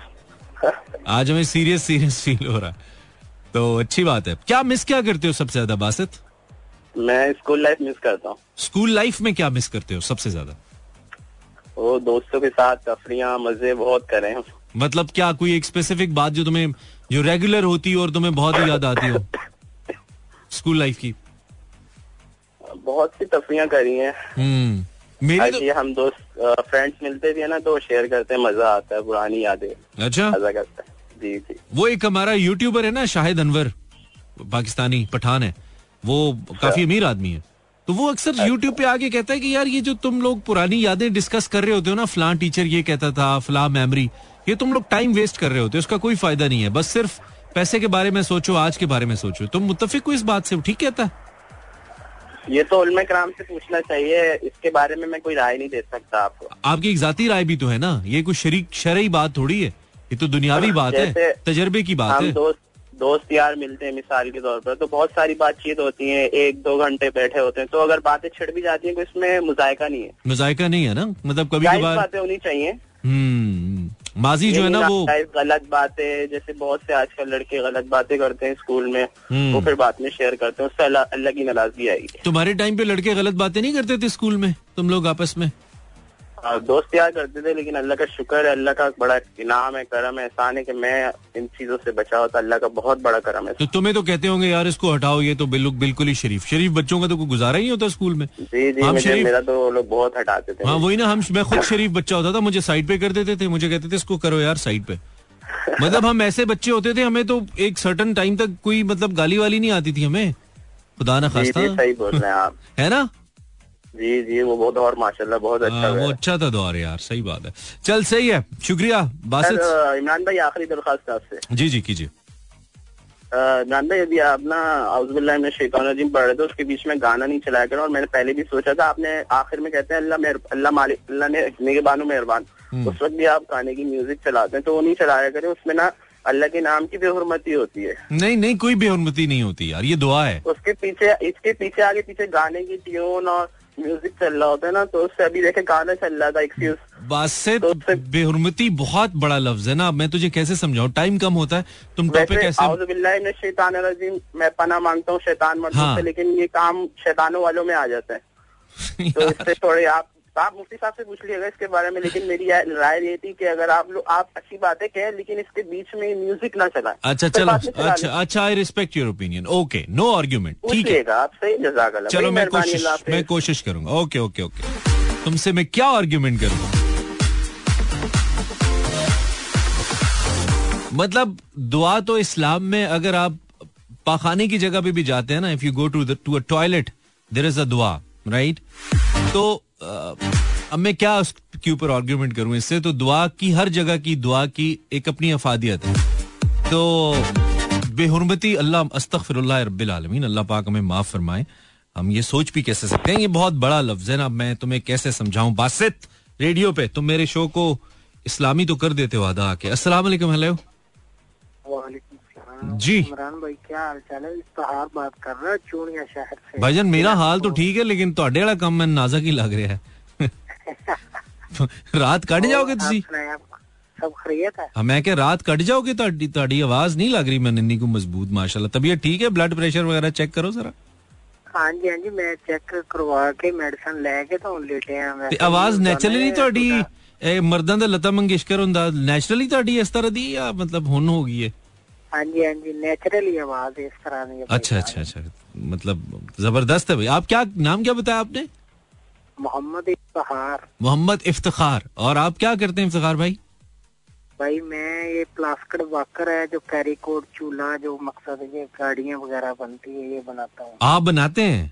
[LAUGHS] आज हमें सीरियस सीरियस फील हो रहा है। तो अच्छी बात है। क्या मिस क्या करते हो सबसे ज़्यादा बासित? मैं स्कूल लाइफ मिस करता हूँ। स्कूल लाइफ में क्या मिस करते हो सबसे ज़्यादा? वो दोस्तों के साथ तफरिया मज़े बहुत करे मतलब क्या कोई एक स्पेसिफिक बात जो तुम्हें जो रेगुलर होती हो और तुम्हें बहुत ही याद आती हो? स्कूल लाइफ की। बहुत सी तफरियाँ करी हैं। हम्म। मेरी ऐसे हम दोस्त फ्रेंड्स मिलते भी है ना तो शेयर करते हैं मज़ा आता है पुरानी यादें। तो अच्छा। मज़ा करता है। जी जी। वो एक हमारा यूट्यूबर है ना शाहिद अनवर। पाकिस्तानी पठान है। वो काफ़ी अमीर आदमी है। तो वो अक्सर यूट्यूब पे आके कहता है कि यार ये जो तुम लोग पुरानी यादें डिस्कस कर रहे होते हो ना फलां टीचर ये कहता था फलां मेमोरी ये तुम लोग टाइम वेस्ट कर रहे होते हो उसका कोई फ़ायदा नहीं है। बस सिर्फ़ पैसे के बारे में सोचो आज के बारे में सोचो। तुम मुतफिक हो इस बात से ठीक कहता है? ये तो उलमा कराम से पूछना चाहिए इसके बारे में मैं कोई राय नहीं दे सकता आपको। आपकी एक जाती राय भी तो है ना? ये कोई शरीक शरई बात थोड़ी है। ये तो दुनियावी बात है तजर्बे की बात हम है। दोस्त दोस्त यार मिलते हैं मिसाल के तौर पर तो बहुत सारी बातचीत होती है एक दो घंटे बैठे होते हैं तो अगर बातें छिड़ भी जाती है तो इसमें मुजायका नहीं है। मुजायका नहीं है ना? मतलब कभी कभार बातें होनी चाहिए। हम्म। माजी जो है ना वो गलत बातें जैसे बहुत से आजकल लड़के गलत बातें करते हैं स्कूल में हम्म। वो फिर बाद में शेयर करते हैं उससे अल्लाह की नाराज़गी आएगी। तुम्हारे टाइम पे लड़के गलत बातें नहीं करते थे स्कूल में? तुम लोग आपस में? हाँ, दोस्त यार करते थे लेकिन अल्लाह का शुक्र है अल्लाह का बड़ा इनाम है करम है एहसान है कि मैं इन चीज़ों से बचा होता अल्लाह का बहुत बड़ा करम है। तो तुम्हें तो कहते होंगे यार इसको हटाओ ये तो बिल्कुल बिल्कुल ही शरीफ। शरीफ बच्चों का तो कोई गुजारा ही होता स्कूल में। जी जी हम शरीफ- मेरा तो लोग बहुत हटाते थे। हाँ वही ना हम मैं खुद शरीफ बच्चा होता था मुझे साइड पे कर देते थे मुझे कहते थे इसको करो यार साइड पे। [LAUGHS] मतलब हम ऐसे बच्चे होते थे हमें तो एक सर्टन टाइम तक कोई मतलब गाली वाली नहीं आती थी हमें। खुदा ना खास्ता। सही बोल रहे हैं आप। [LAUGHS] है ना? जी जी वो बहुत और माशाल्लाह बहुत अच्छा हाँ, वो अच्छा था दौर यार सही बात है। चल सही है शुक्रिया बासित। इमरान भाई आखिरी दरखास्त आपसे। जी जी कीजिए। इमरान भाई यदि आप ना आउजुबिल्लाह में शैतान रजीम पढ़ रहे थे उसके बीच में गाना नहीं चलाया करो और मैंने पहले भी सोचा था आपने आखिर में कहते हैं अल्लाह अल्लाह मालिक अल्लाह ने निगबानो मेहरबान। हम्म। उस वक्त भी आप गाने की म्यूज़िक चलाते हैं तो वो नहीं चलाया करें उसमें ना अल्लाह के नाम की बेहरमती होती है। नहीं नहीं कोई बेहरमती नहीं होती यार ये दुआ है। उसके पीछे इसके पीछे आगे पीछे गाने की ट्यून और म्यूज़िक चल रहा होता है ना तो उससे अभी देखे गाना चल रहा था एक्सक्यूज तो बेहरमती बहुत बड़ा लफ्ज है ना मैं तुझे कैसे समझाऊं? टाइम कम होता है तुम टॉपिक कैसे शैतान रजीम मैं पना माँगता हूँ शैतान मर्दों हाँ। से लेकिन ये काम शैतानों वालों में आ जाता है। [LAUGHS] तो इससे थोड़े आप तो आप मुफ्ती साहब से पूछ लीजिएगा इसके बारे में लेकिन मेरी राय ये थी कि अगर आप लोग आप अच्छी बातें कहें लेकिन इसके बीच में म्यूज़िक ना चलाएँ। अच्छा चलो में चला अच्छा अच्छा I respect your opinion okay no argument ठीक है। आप सही जजाक चलो मैं कोशिश मैं कोशिश करूँगा। ओके ओके ओके तुमसे मैं क्या आर्ग्यूमेंट करूँगा मतलब दुआ तो इस्लाम में अगर आप पाखाने की जगह पे भी जाते हैं ना if you go to to a toilet there is a दुआ राइट तो अब मैं क्या उसके ऊपर आर्ग्यूमेंट करूँ इससे? तो दुआ की, हर जगह की दुआ की एक अपनी अफादियत है। तो बेहरमती अल्लाह, अस्तगफिरुल्लाह रब्बिल आलमीन, अल्लाह पाक हमें माफ़ फरमाए। हम ये सोच भी कैसे सकते हैं? ये बहुत बड़ा लफ्ज है ना। मैं तुम्हें कैसे समझाऊं? बासित, रेडियो पे, तुम मेरे शो को इस्लामी तो कर देते हो आधा आके। वालेकुम, हेलो। सलाम। जी इमरान भाई क्या हाल चाल है इश्तहार बात कर रहा है चूड़िया शहर से भाईजान मेरा हाल तो ठीक है लेकिन ਤੁਹਾਡੇ ਵਾਲਾ ਕੰਮ ਮੈਨੂੰ ਨਾਜ਼ਕ ਹੀ ਲੱਗ ਰਿਹਾ ਹੈ ਰਾਤ ਕੱਢ ਜਾਓਗੇ ਤੁਸੀਂ ਸਭ ਖਰੀਅਤ ਹੈ ਹਾਂ ਮੈਂ ਕਿ ਰਾਤ ਕੱਢ ਜਾਓਗੇ ਤੁਹਾਡੀ ਤੁਹਾਡੀ ਆਵਾਜ਼ ਨਹੀਂ ਲੱਗ ਰਹੀ ਮੈਨੂੰ ਇੰਨੀ ਕੋ ਮਜ਼ਬੂਤ ਮਾਸ਼ਾਅੱਲਾ ਤਬੀਅਤ ਠੀਕ ਹੈ ਬਲੱਡ ਪ੍ਰੈਸ਼ਰ ਵਗੈਰਾ ਚੈੱਕ ਕਰੋ ਜ਼ਰਾ ਹਾਂਜੀ ਹਾਂਜੀ ਮੈਂ ਚੈੱਕ ਕਰਵਾ ਕੇ ਮੈਡੀਸਨ ਲੈ ਕੇ ਤਾਂ ਹੁਣ ਲੇਟੇ ਆ ਮੈਂ ਆਵਾਜ਼ ਨੈਚੁਰਲੀ ਨਹੀਂ ਤੁਹਾਡੀ ਇਹ ਮਰਦਾਂ ਦਾ ਲਤਾ ਮੰਗੇਸ਼ਕਰ ਹੁੰਦਾ ਨੈਚੁਰਲੀ ਤੁਹਾਡੀ ਇਸ ਤਰ੍ਹਾਂ ਦੀ ਜਾਂ ਮਤਲਬ ਹੁਣ ਹੋ ਗਈ ਹੈ हाँ जी हाँ जी नेचुरली आवाज़ इस तरह नहीं अच्छा अच्छा अच्छा मतलब ज़बरदस्त है भाई। आप क्या नाम क्या बताया आपने? मोहम्मद इफ्तार मोहम्मद इफ्तिखार। और आप क्या करते हैं इफ्तिखार भाई? भाई मैं ये प्लास्टिक वाकर है जो कैरी कोड चूल्हा जो मकसद ये गाड़ियाँ वगैरह बनती है ये बनाता हूँ। आप बनाते हैं?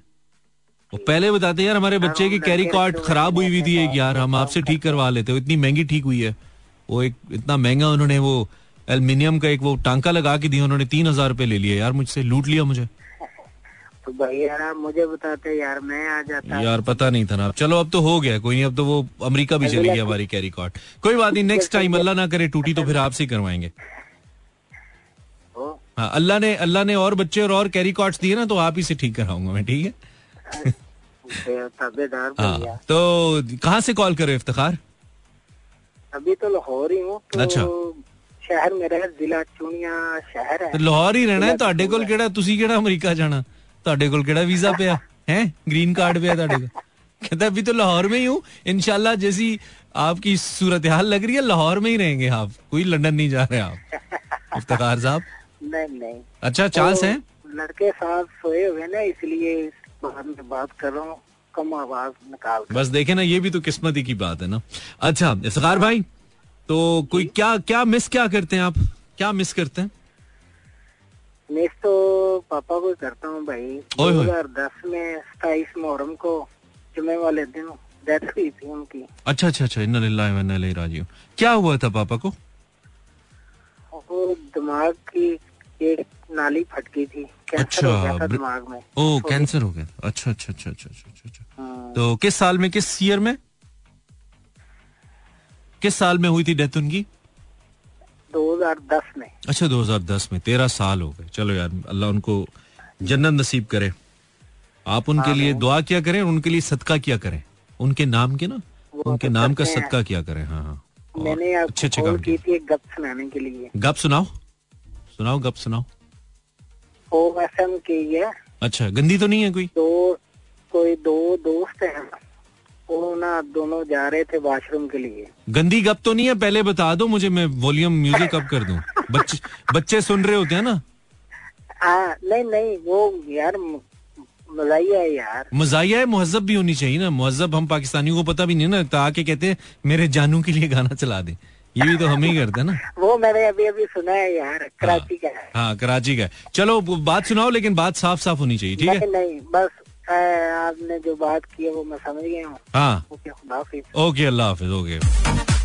वो पहले बताते यार हमारे बच्चे की कैरी कार्ड खराब हुई हुई थी एक यार हम आपसे ठीक करवा लेते हो इतनी महँगी ठीक हुई है। वो एक इतना महँगा उन्होंने वो एल्युमिनियम का एक वो टांका लगा के दिया उन्होंने तीन हज़ार रूपए ले लिए। यार मुझसे लूट लिया मुझे। [LAUGHS] तो भाई यार आप मुझे बताते यार मैं आ जाता। यार पता नहीं था ना। चलो अब तो हो गया कोई नहीं अब तो वो अमेरिका भी चली गई हमारी कैरी कार्ड कोई बात नहीं नेक्स्ट टाइम अल्लाह ना करे टूटी तो फिर आपसे करवाएँगे। हाँ। अल्लाह ने अल्लाह ने और बच्चे और और कैरी कार्ड्स दिए ना तो आप ही से ठीक कराऊँगा मैं ठीक है? हाँ तो कहाँ से कॉल करो इफ्तार? अभी तो लाहौर ही हूँ तो अच्छा। शहर में रह जिला चुनिया शहर है ਤੇ ਲਾਹੌਰ ਹੀ ਰਹਿਣਾ ਹੈ ਤੁਹਾਡੇ ਕੋਲ ਕਿਹੜਾ ਤੁਸੀਂ ਕਿਹੜਾ ਅਮਰੀਕਾ ਜਾਣਾ ਤੁਹਾਡੇ ਕੋਲ ਕਿਹੜਾ ਵੀਜ਼ਾ ਪਿਆ ਹੈ ग्रीन कार्ड पिया ਤੁਹਾਡੇ ਕੋਲ कहता अभी तो लाहौर में ही हूँ इनशाला जैसी आपकी सूरत हाल लग रही है लाहौर में ही रहेंगे आप कोई लंदन नहीं जा रहे आप इफ्तार साहब नहीं नहीं अच्छा चांस है तो लड़के साथ सोए हुए ना इसलिए इस बात में बात कर रहा हूँ कम आवाज निकाल कर। बस देखे ना ये भी तो किस्मत ही की बात है ना अच्छा इफ्तार भाई तो कोई क्या क्या मिस क्या करते हैं आप? क्या मिस करते हैं? मिस तो पापा को करता हूँ भाई। दो हज़ार दस में सताईस मुहर्रम को जुमे वाले दिन डेथ हुई थी उनकी। अच्छा अच्छा अच्छा इन्ना राजिऊन क्या हुआ था पापा को? वो दिमाग की एक नाली फटकी थी। कैंसर अच्छा, हो गया था दिमाग में। ओ कैंसर हो गया अच्छा अच्छा अच्छा अच्छा अच्छा अच्छा अच्छा। हाँ, तो किस साल में किस ईयर में? किस साल में हुई थी डेथ उनकी? 2010 में। अच्छा 2010 में। तेरह साल हो गए। चलो यार अल्लाह उनको जन्नत नसीब करे। आप उनके लिए दुआ किया करें उनके लिए सदका किया करें। उनके नाम के ना? उनके तो नाम का सदका किया करें हाँ हाँ। मैंने अच्छे अच्छे काम की थी गप सुनाने के लिए। गप सुनाओ। सुनाओ गप सुनाओ। ओ एफ़ एम की है। अच्छा गंदी तो नहीं है कोई? दो कोई दो दोस्त हैं। वो ना दोनों जा रहे थे वॉशरूम के लिए। गंदी गप तो नहीं है पहले बता दो मुझे मैं वॉल्यूम म्यूज़िक अप कर दूँ। [LAUGHS] बच्चे बच्चे सुन रहे होते हैं ना? हाँ नहीं नहीं वो यार मजाइया है यार। मजाया है मुहजब भी होनी चाहिए ना। मुहजब हम पाकिस्तानियों को पता भी नहीं ना आके कहते हैं मेरे जानू के लिए गाना चला दे। ये भी तो हम ही करते हैं ना। [LAUGHS] वो मैंने अभी अभी सुना है यार कराची का है। कराची का है। चलो बात सुनाओ लेकिन बात साफ़ साफ़ होनी चाहिए ठीक है? नहीं नहीं आपने जो बात की है वो मैं समझ गया हूँ। हाँ। ओके अल्लाह हाफिज ओके।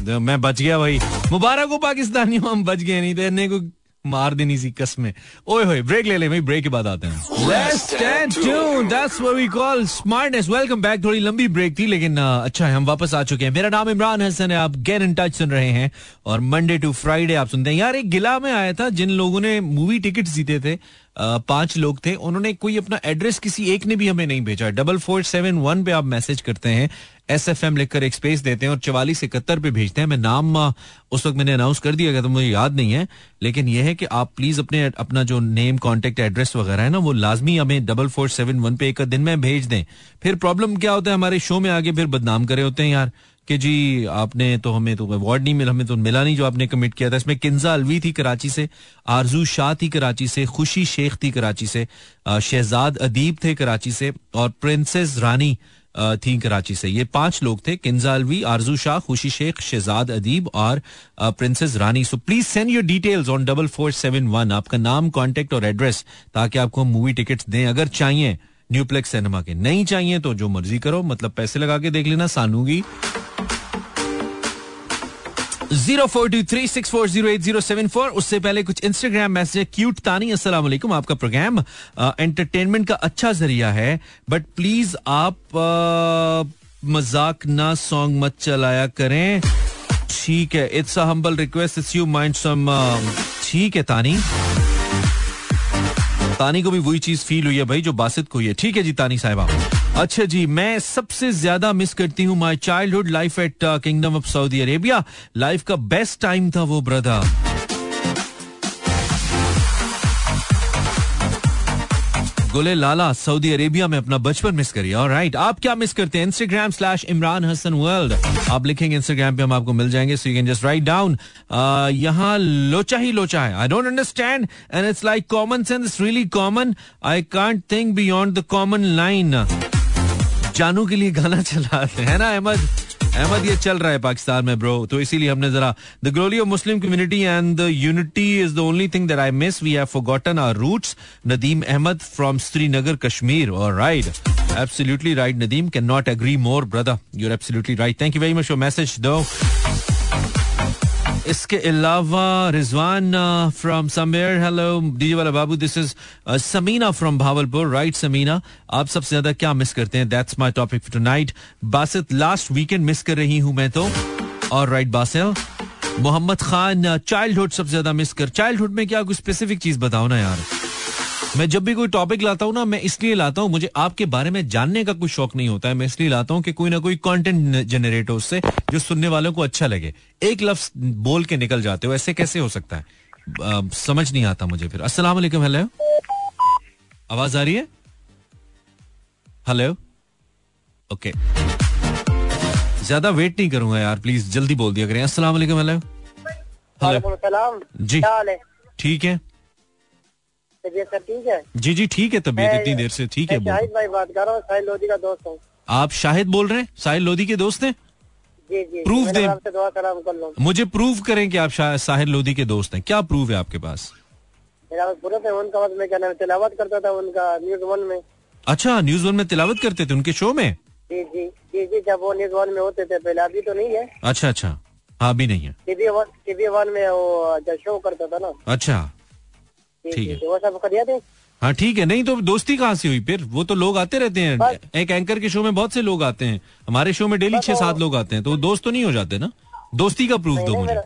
तो मैं बच गया भाई। मुबारक हो पाकिस्तानी हम बच गए नहीं तो इन्हें को मार देनी सी कसमें ओए होए ब्रेक ले ले भाई ब्रेक के बाद आते हैं Let's stand tuned. That's what we call smartness. Welcome back. थोड़ी लंबी ब्रेक थी, लेकिन अच्छा है, हम वापस आ चुके हैं मेरा नाम इमरान हसन है, आप गेट इन टच सुन रहे हैं, और मंडे टू फ्राइडे आप सुनते हैं यार, एक गिला में आया था, जिन लोगों ने मूवी टिकट जीते थे पाँच लोग थे, उन्होंने कोई अपना एड्रेस किसी एक ने भी हमें नहीं भेजा डबल फोर सेवन वन पे आप मैसेज करते हैं एस एफ़ एम लिखकर एक स्पेस देते हैं और चवालीस इकहत्तर पे भेजते हैं। मैं नाम उस वक्त मैंने अनाउंस कर दिया गया तो मुझे याद नहीं है। लेकिन यह है कि आप प्लीज़ अपने, अपना जो नेम कॉन्टेक्ट एड्रेस वगैरह है ना, वो लाजमी हमें डबल फोर सेवन वन पे एक दिन में भेज दें। फिर प्रॉब्लम क्या होता है हमारे शो में आगे? फिर बदनाम करे होते हैं यार कि जी, आपने तो हमें तो अवार्ड नहीं मिला, हमें तो मिला नहीं जो आपने कमिट किया था। इसमें किन्जा अलवी थी कराची से, आरज़ू शाह थी कराची से, खुशी शेख थी कराची से शहजाद अदीब थे कराची से, और प्रिंसेस रानी थी कराची से। ये पाँच लोग थे किन्जा अलवी आरज़ू शाह, खुशी शेख, शहजाद अदीब और princess Rani. So please send your details on double four seven one आपका नाम कॉन्टेक्ट और एड्रेस ताकि आपको हम मूवी टिकट्स दें। अगर चाहिए न्यूप्लेक्स सिनेमा के। नहीं चाहिए तो जो मर्ज़ी करो मतलब पैसे लगा के देख लेना, सानूगी। Zero four two three six four zero eight zero seven four. उससे पहले कुछ इंस्टाग्राम मैसेज क्यूट तानी अस्सलाम आपका प्रोग्राम एंटरटेनमेंट का अच्छा ज़रिया है बट प्लीज़ आप मज़ाक ना सॉन्ग मत चलाया करें। ठीक है it's a humble request it's you mind some ठीक है तानी। तानी को भी वही चीज़ फील हुई है भाई, जो बासित को हुई है। ठीक है जी तानी साहिबा अच्छा जी, मैं सबसे ज़्यादा मिस करती हूँ my childhood life at kingdom of Saudi Arabia life का बेस्ट टाइम था वो ब्रदर गुले लाला सऊदी अरेबिया में अपना बचपन मिस करिए। और राइट आप क्या मिस करते हैं? Instagram slash Imran Hasan world आप लिखेंगे इंस्टाग्राम पे, हम आपको मिल जाएँगे so you can just write down यहाँ लोचा ही लोचा है। I don't understand and it's like common sense really common I can't think beyond the common line जानू के लिए गाना चला है। ना, अहमद? अहमद, ये चल रहा है पाकिस्तान में ब्रो तो इसीलिए हमने जरा the glory of Muslim community and the unity is the only thing that I miss we have forgotten our roots Nadeem Ahmed from Srinagar Kashmir और right ride Nadeem can not agree more brother you are absolutely right thank you very much for message though. इसके अलावा Rizwan from somewhere hello DJ वाला बाबू this is Sameena from Bahawalpur right Sameena आप सबसे ज़्यादा क्या miss करते हैं? That's my topic for tonight Basit last weekend miss कर रही हूँ मैं तो। और राइट बासिल। मोहम्मद खान चाइल्डहुड सबसे ज़्यादा मिस कर चाइल्डहुड में क्या कुछ स्पेसिफिक चीज़ बताओ ना यार। मैं जब भी कोई टॉपिक लाता हूँ ना मैं इसलिए लाता हूँ मुझे आपके बारे में जानने का कोई शौक नहीं होता है। मैं इसलिए लाता हूँ कि कोई ना कोई कंटेंट जनरेट हो उससे जो सुनने वालों को अच्छा लगे। एक लफ्ज बोल के निकल जाते हो ऐसे कैसे हो सकता है? आ, समझ नहीं आता मुझे फिर। अस्सलाम वालेकुम हेलो। आवाज़ आ रही है? हेलो। ओके। ज़्यादा वेट नहीं करूँगा यार प्लीज़ जल्दी बोल दिया करें। अस्सलाम वालेकुम हेलो। हेलो। जी। ठीक है। तबीयत सर ठीक है? जी जी ठीक है तबीयत इतनी देर से ठीक है शाहिद भाई बात कर रहा हूँ साहिल लोधी का दोस्त हूँ। आप शाहिद बोल रहे हैं? साहिल लोधी के दोस्त हैं? जी जी प्रूफ दें। मुझे प्रूव करें कि आप साहिल लोधी के दोस्त हैं। क्या प्रूफ है आपके पास? मेरा पूरा था उनका बस मैं क्या नाम तिलावत करता था उनका न्यूज़ वन में। अच्छा न्यूज़ वन में तिलावत करते थे उनके शो में? जी जी जी जी जब वो न्यूज़ वन में होते थे पहले अभी तो नहीं है। अच्छा अच्छा हाँ अभी नहीं है। टीवी वन में वो शो करता था ना। अच्छा। ठीक है। वो सब खरिया थे हाँ ठीक है। नहीं तो दोस्ती कहाँ से हुई? फिर वो तो लोग आते रहते हैं। एक एंकर के शो में बहुत से लोग आते हैं। हमारे शो में डेली छह सात लोग आते हैं तो दोस्त तो नहीं हो जाते ना? दोस्ती का प्रूफ दो मुझे।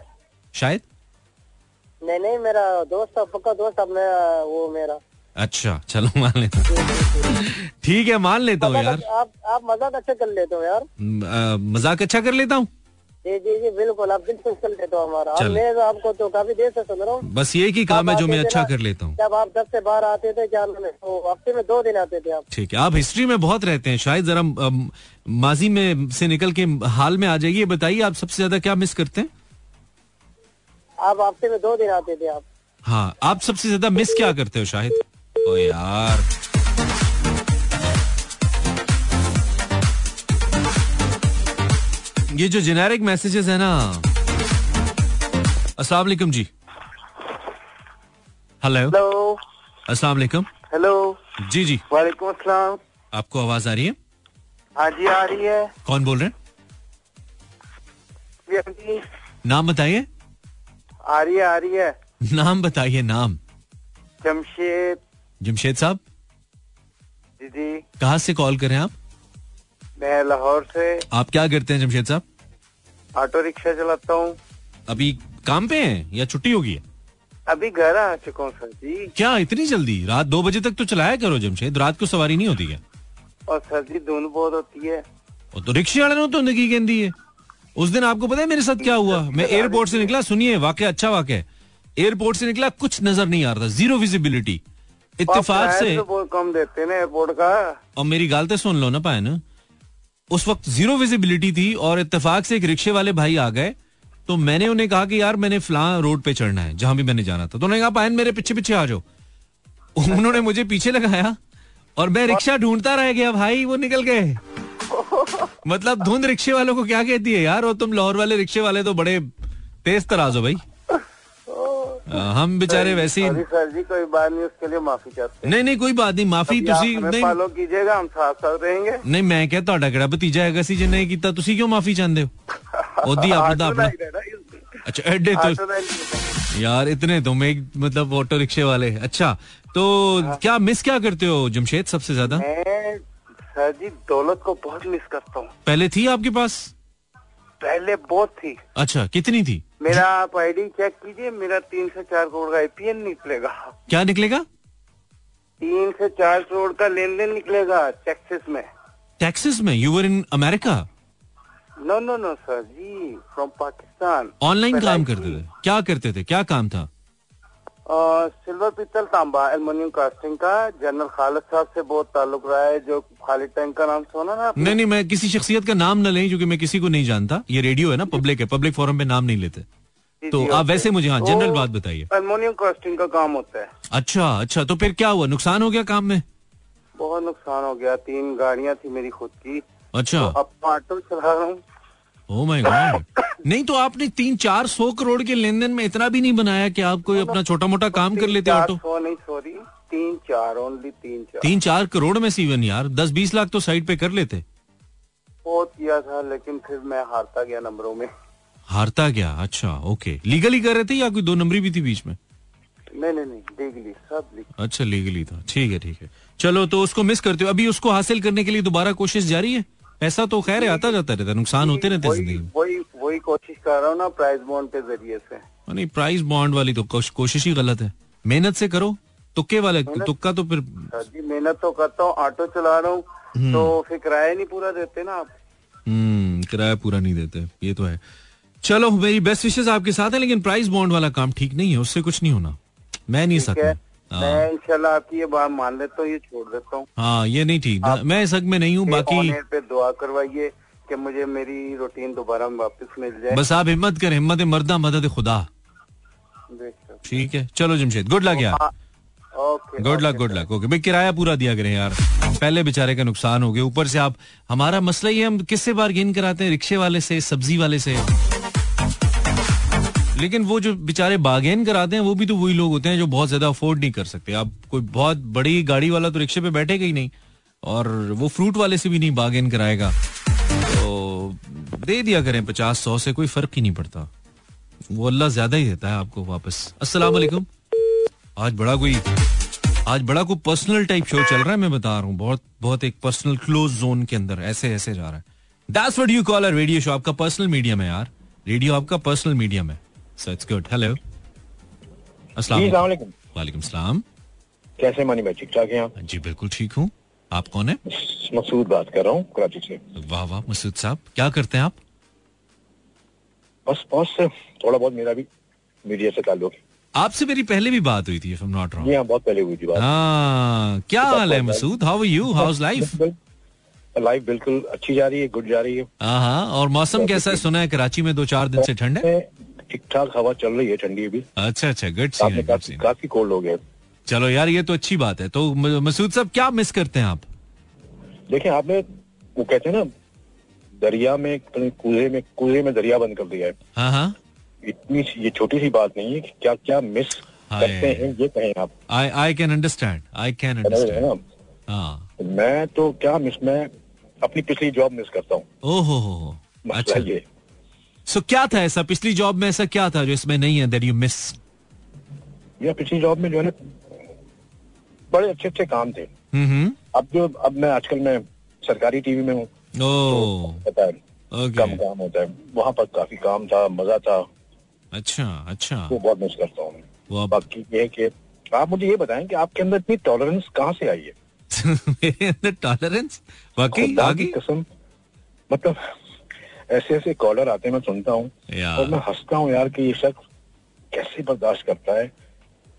शायद? नहीं नहीं मेरा दोस्त पक्का दोस्त मैं वो मेरा। अच्छा चलो मान लेता हूँ। ठीक है मान लेता हूँ यार। आप आप मज़ाक अच्छा कर लेते हो यार। मज़ाक अच्छा कर लेता हूँ? जी जी जी बिल्कुल। आप बिल्कुल कर लेते हो हमारा। चल। और मैं तो आपको तो काफ़ी देर से सुन रहा हूँ। बस ये की काम है जो मैं अच्छा कर लेता हूँ। जब आप दस से बाहर आते थे क्या नाम तो हफ़्ते में दो दिन आते थे आप। ठीक है आप हिस्ट्री में बहुत रहते हैं। शायद जरा माजी में से निकल के हाल में आ जाइए। बताइए आप सबसे ज़्यादा क्या मिस करते हैं? आप हफ़्ते में दो दिन आते थे आप। हाँ आप सबसे ज़्यादा मिस क्या करते हो शाहिद ओ यार। ये जो जेनेरिक मैसेजेस है ना। अस्सलाम वालेकुम जी। हेलो हेलो अस्सलाम वालेकुम हेलो जी जी। वालेकुम अस्सलाम आपको आवाज़ आ रही है? हाँ जी आ रही है। कौन बोल रहे हैं? नाम बताइए। आ रही है आ रही है। नाम बताइए नाम। जमशेद। जमशेद साहब? जी जी। कहाँ से कॉल करें आप? मैं लाहौर से। आप क्या करते हैं जमशेद साहब? ऑटो रिक्शा चलाता हूँ। अभी काम पे हैं या छुट्टी होगी? अभी घर आ चुका हूँ सर जी। क्या इतनी जल्दी? रात दो बजे तक तो चलाया करो जमशेद रात को सवारी नहीं होती क्या? और सर जी धुंध बहुत होती है। ਉਹ तो रिक्शे वाले तो ज़िंदगी कहती है। उस दिन आपको पता है मेरे साथ क्या हुआ? मैं एयरपोर्ट से निकला सुनिए वाकई अच्छा वाक्य है। एयरपोर्ट से निकला कुछ नज़र नहीं आ रहा था ज़ीरो विजिबिलिटी इत्तेफाक से तो कम देते ना एयरपोर्ट का। और मेरी गालते सुन लो ना पाए ना उस वक्त ज़ीरो विजिबिलिटी थी और इत्तेफाक से एक रिक्शे वाले भाई आ गए तो मैंने उन्हें कहा कि यार मैंने फला रोड पे चढ़ना है, जहाँ भी मैंने जाना था। तो उन्होंने कहा, पायन, मेरे पीछे पीछे आ जाओ। उन्होंने मुझे पीछे लगाया और मैं रिक्शा ढूंढता रह गया, भाई, वो निकल गए। मतलब धुंध रिक्शे वालों को क्या कहती है यार और तुम लाहौर वाले रिक्शे वाले तो बड़े तेज तराज हो भाई। हम बेचारे वैसे ही सॉरी सर जी कोई बात नहीं उसके लिए माफी चाहते हैं नहीं नहीं कोई बात नहीं माफी अभी आप तुसी हमें नहीं फॉलो कीजिएगा हम साथ साथ रहेंगे ਨਹੀਂ ਮੈਂ ਕਿਹਾ ਤੁਹਾਡਾ ਕਿਹੜਾ ਭਤੀਜਾ ਹੈਗਾ ਸੀ ਜਿਹਨੇ ਇਹ ਕੀਤਾ ਤੁਸੀਂ ਕਿਉਂ ਮਾਫੀ ਚਾਹੁੰਦੇ ਹੋ ਉਹਦੀ ਆਪਣਾ ਤਾਂ ਆਪਣਾ अच्छा एडे तो यार इतने तुम एक मतलब ऑटो रिक्शे वाले अच्छा तो क्या मिस क्या करते हो जमशेद सबसे ज्यादा मैं सर जी दौलत को बहुत मिस करता हूँ पहले थी आपके पास पहले बहुत थी अच्छा कितनी थी मेरा आप आईडी चेक कीजिए मेरा तीन से चार करोड़ का आईपीएन निकलेगा। क्या निकलेगा? तीन से चार करोड़ का लेन देन निकलेगा टैक्सेस में। टैक्सेस में? You were in America no no no sir ji from Pakistan online काम करते थे। क्या करते थे? क्या काम था? सिल्वर पित्तल तांबा एल्युमिनियम कास्टिंग का जनरल खालिद साहब से बहुत ताल्लुक रहा है जो खालिद टैंक का नाम सुना ना नहीं नहीं मैं किसी शख्सियत का नाम न लें क्योंकि मैं किसी को नहीं जानता। ये रेडियो है ना पब्लिक है पब्लिक फोरम पे नाम नहीं लेते। जी, तो जी, आप वैसे मुझे हाँ जनरल बात बताइए। एल्युमिनियम कास्टिंग का काम होता है। अच्छा अच्छा तो फिर क्या हुआ? नुकसान हो गया काम में? बहुत नुकसान हो गया। तीन गाड़ियाँ थी मेरी खुद की। अच्छा। तो अब ऑटो चला रहा हूँ। ओ माय गॉड नहीं तो आपने तीन चार सौ करोड़ के लेन देन में इतना भी नहीं बनाया कि आप कोई अपना छोटा मोटा काम कर लेते ऑटो नहीं सॉरी तीन चार ओनली तीन चार. तीन चार करोड़ में सीवन यार. दस बीस लाख तो साइड पे कर लेते। बहुत किया था लेकिन फिर मैं हारता गया नंबरों में। हारता गया? अच्छा ओके लीगली कर रहे थे या कोई दो नंबरी भी थी बीच में? नहीं नहीं नहीं. लीगली सब लीगली अच्छा लीगली था. ठीक है ठीक है. चलो तो उसको मिस करते हो. अभी उसको हासिल करने के लिए दोबारा कोशिश जारी है? पैसा तो खैर आता जाता रहता है नुकसान होते रहते हैं ज़िंदगी वही वही कोशिश कर रहा हूँ ना प्राइस बॉन्ड के ज़रिए से। हाँ, नहीं प्राइस बॉन्ड वाली तो कोशिश ही गलत है। मेहनत से करो तुक्के वाले तुक्का तो फिर जी मेहनत तो करता हूँ ऑटो चला रहा हूँ तो फिर किराया नहीं पूरा देते ना आप। हम्म किराया पूरा नहीं देते ये तो है। चलो मेरी बेस्ट विशेष आपके साथ है लेकिन प्राइस बॉन्ड वाला काम ठीक नहीं है उससे कुछ नहीं होना। मैं नहीं सकता। है। मैं इंशाल्लाह आपकी ये बात मान लेता हूँ ये छोड़ देता हूँ। हाँ ये नहीं ठीक। मैं इस हक में नहीं हूँ बाकी पे दुआ करवाइए कि मुझे मेरी रूटीन दोबारा वापस मिल जाए। बस आप हिम्मत करें हिम्मत मर्दा मदद खुदा। ठीक है चलो जमशेद गुड लक यार। हाँ, good luck good luck okay भाई किराया पूरा दिया करें यार। पहले बेचारे का नुकसान हो गया। ऊपर से आप हमारा मसला ये हम किससे बार बार्गेन कराते हैं? रिक्शे वाले से सब्ज़ी वाले से? लेकिन वो जो बेचारे बागेन कराते हैं, वो भी तो वही लोग होते हैं जो बहुत ज़्यादा अफोर्ड नहीं कर सकते। आप कोई बहुत बड़ी गाड़ी वाला तो रिक्शे पे बैठेगा ही नहीं और वो फ्रूट वाले से भी नहीं बागेन कराएगा। तो दे दिया करें पचास सौ से, कोई फ़र्क ही नहीं पड़ता। वो अल्लाह ज़्यादा ही देता है आपको वापस। अस्सलाम वालेकुम। आज बड़ा कोई, आज बड़ा कोई पर्सनल टाइप शो चल रहा है, मैं बता रहा हूँ। बहुत बहुत एक पर्सनल क्लोज जोन के अंदर ऐसे ऐसे जा रहा है। That's what you call a radio show आपका पर्सनल मीडियम है यार। रेडियो आपका पर्सनल मीडियम है सो इट्स गुड हेलो अस्सलाम जी वालेकुम। वालेकुम सलाम। कैसे मानी भाई? ठीक ठाक हैं आप? जी बिल्कुल ठीक हूँ। आप कौन है? मसूद बात कर रहा हूँ कराची से। वाह वाह मसूद साहब क्या करते हैं आप? बस बॉस थोड़ा बहुत मेरा भी मीडिया से ताल्लुक। आपसे मेरी पहले भी बात हुई थी इफ़ आई एम नॉट जी रॉन्ग हाँ बहुत पहले हुई थी बात। हाँ क्या हाल है Masood? How are you how's life life बिल्कुल। अच्छी जा रही है गुड जा रही है। हाँ हाँ और मौसम कैसा है? सुना है कराची में दो चार दिन से ठंड है। ठीक ठाक हवा चल रही है ठंडी भी अच्छा अच्छा गुड सीन काफ़ी काफ़ी कोल्ड हो। गया चलो यार ये तो अच्छी बात है। तो मसूद साहब क्या मिस करते हैं आप? देखें आपने वो कहते हैं ना दरिया में कूजे में कूजे में दरिया बंद कर दिया है। हाँ हाँ। इतनी ये छोटी सी बात नहीं है कि क्या क्या मिस करते हैं ये कहें आप। I I can understand I can understand हाँ मैं तो क्या मिस मैं अपनी पिछली जॉब मिस करता हूँ। ओहो हो अच्छा। ये सो क्या था ऐसा? पिछली जॉब में ऐसा क्या था जो इसमें नहीं है दैट यू मिस या पिछली जॉब में जो है ना बड़े अच्छे अच्छे काम थे। हम्म अब जो अब मैं आजकल मैं सरकारी टीवी में हूँ। पता है कम काम होता है। वहाँ पर काफ़ी काम था मज़ा था। अच्छा अच्छा। वो बहुत मिस करता हूँ बाकी ये कि आप मुझे ये बताएँ कि आपके अंदर इतनी टॉलरेंस कहाँ से आई है? [LAUGHS] मेरे अंदर टॉलरेंस वाकई खुदा आ की कसम मतलब ऐसे ऐसे कॉलर आते हैं मैं सुनता हूँ। और मैं हंसता हूँ यार कि ये शख्स कैसे बर्दाश्त करता है।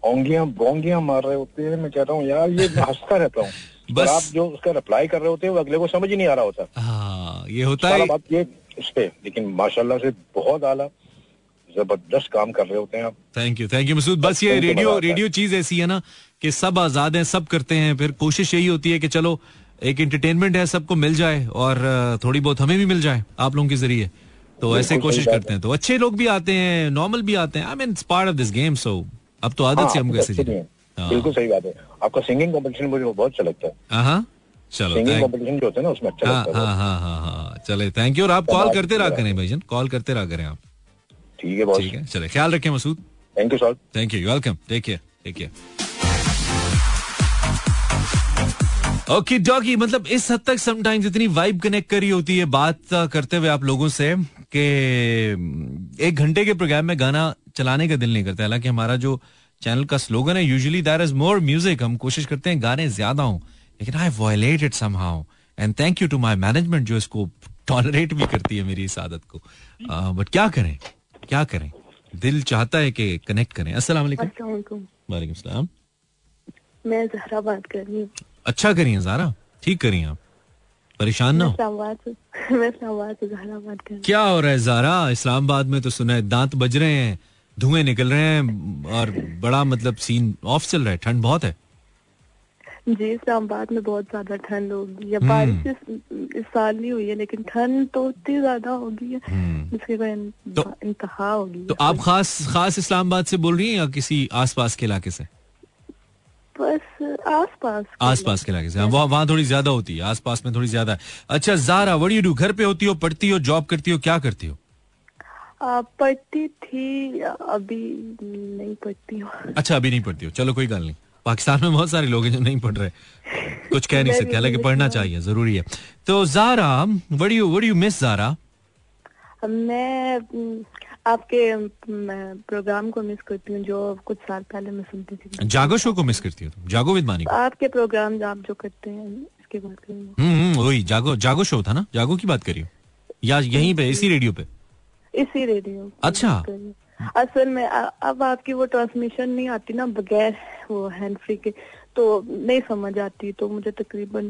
ओंगियाँ बोंगियाँ मार रहे होते हैं मैं कहता हूँ यार ये [LAUGHS] हंसता रहता हूँ। बस- आप जो उसका रिप्लाई कर रहे होते हैं वो अगले को समझ ही नहीं आ रहा होता। हाँ ये होता है। बात ये उस पे लेकिन माशाल्लाह से बहुत आला ज़बरदस्त काम कर रहे होते हैं आप। Thank you thank you Masood. बस ये रेडियो। रेडियो चीज़ ऐसी है ना कि सब आज़ाद हैं सब करते हैं फिर कोशिश यही होती है कि चलो एक एंटरटेनमेंट है सबको मिल जाए और थोड़ी बहुत हमें भी मिल जाए आप लोगों के ज़रिए। तो ऐसे कोशिश करते हैं। तो अच्छे लोग भी आते हैं नॉर्मल भी आते हैं। I mean part of this game so अब तो आदत से हम कैसे जी बिल्कुल सही बात है। आपका सिंगिंग कंपटीशन मुझे बहुत अच्छा लगता है। हाँ चलो सिंगिंग है ना उसमें अच्छा हाँ हाँ हाँ हाँ हाँ चले थैंक यू और आप कॉल करते रहा। करें भाईजन। कॉल करते रहा करें आप। ठीक है ठीक है चले ख्याल रखें Masood. Thank you sir thank you welcome take care take care okay doggy मतलब इस हद तक समटाइम्स इतनी वाइब कनेक्ट करी होती है बात uh, करते हुए आप लोगों से कि एक घंटे के प्रोग्राम में गाना चलाने का दिल नहीं करता हालाँकि हमारा जो चैनल का स्लोगन है usually there is more music हम कोशिश करते हैं गाने ज़्यादा हों लेकिन I violate it somehow and thank you to my management जो इसको टॉलरेट भी करती है मेरी इस आदत को। बट क्या करें? क्या करें? दिल चाहता है कि कनेक्ट करें। अस्सलाम वालेकुम वालेकुम सलाम मैं जहरा बात कर रही हूँ। अच्छा करिए जारा ठीक करिए आप। परेशान ना हो। [LAUGHS] क्या हो रहा है जारा? इस्लामाबाद में तो सुना है दांत बज रहे हैं धुएँ निकल रहे हैं और बड़ा मतलब सीन ऑफ़ चल रहा है ठंड बहुत है। जी इस्लामाबाद में बहुत ज़्यादा ठंड होगी या हम्म। बारिश इस, साल नहीं हुई है लेकिन ठंड तो उतनी ज़्यादा होगी हम्म। जिसकी इन- तो- इंतहा होगी। तो आप खास खास इस्लामाबाद से बोल रही हैं या किसी आसपास के इलाके से? बस आस पास आसपास के इलाके से। हाँ, वहाँ वहाँ थोड़ी ज़्यादा होती है आसपास में थोड़ी ज़्यादा। है अच्छा जारा वड़ी यू डू घर पे होती हो पढ़ती हो जॉब करती हो क्या करती हो? पढ़ती थी अभी नहीं पढ़ती हूँ। अच्छा अभी नहीं पढ़ती हो। चलो कोई गल नहीं। पाकिस्तान में बहुत सारे लोग हैं जो नहीं पढ़ रहे। कुछ कह नहीं सकते हालाँकि पढ़ना चाहिए ज़रूरी है। तो जारा वड़ी यू वड़ी यू मिस जारा? मैं आपके प्रोग्राम को मिस करती हूँ जो कुछ साल पहले मैं सुनती थी। जागो शो को मिस करती हूँ जागो विद मानी आपके प्रोग्राम आप जो करते हैं इसके बात करेंगे हम्म हम्म, वही जागो जागो शो था ना? जागो की बात करियो या यहीं पे इसी रेडियो पे? इसी रेडियो अच्छा। असल में अब आपकी वो ट्रांसमिशन नहीं आती ना बगैर वो हैंड फ्री के तो नहीं समझ आती तो मुझे तकरीबन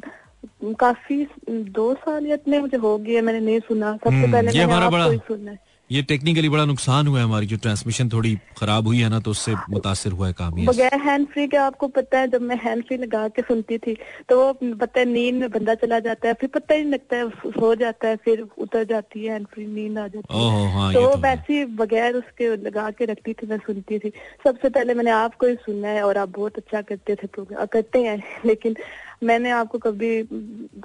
काफ़ी दो साल या इतने मुझे हो गए मैंने नहीं सुना। सबसे हम्म, पहले मैंने आपको ही सुना है। ये टेक्निकली बड़ा नुकसान हुआ है हमारी जो ट्रांसमिशन थोड़ी खराब हुई है ना तो उससे मुतासर हुआ है काम बगैर हैंड फ्री के आपको पता है जब मैं हैंड फ्री लगा के सुनती थी तो वो पता है नींद में बंदा चला जाता है फिर पता ही नहीं लगता है सो जाता है फिर उतर जाती है हैंड फ्री नींद आ जाती है। हाँ तो तो वैसे ही बगैर उसके लगा के रखती थी मैं सुनती थी। सबसे पहले मैंने आपको ही सुना है और आप बहुत अच्छा करते थे प्रोग्राम करते हैं लेकिन मैंने आपको कभी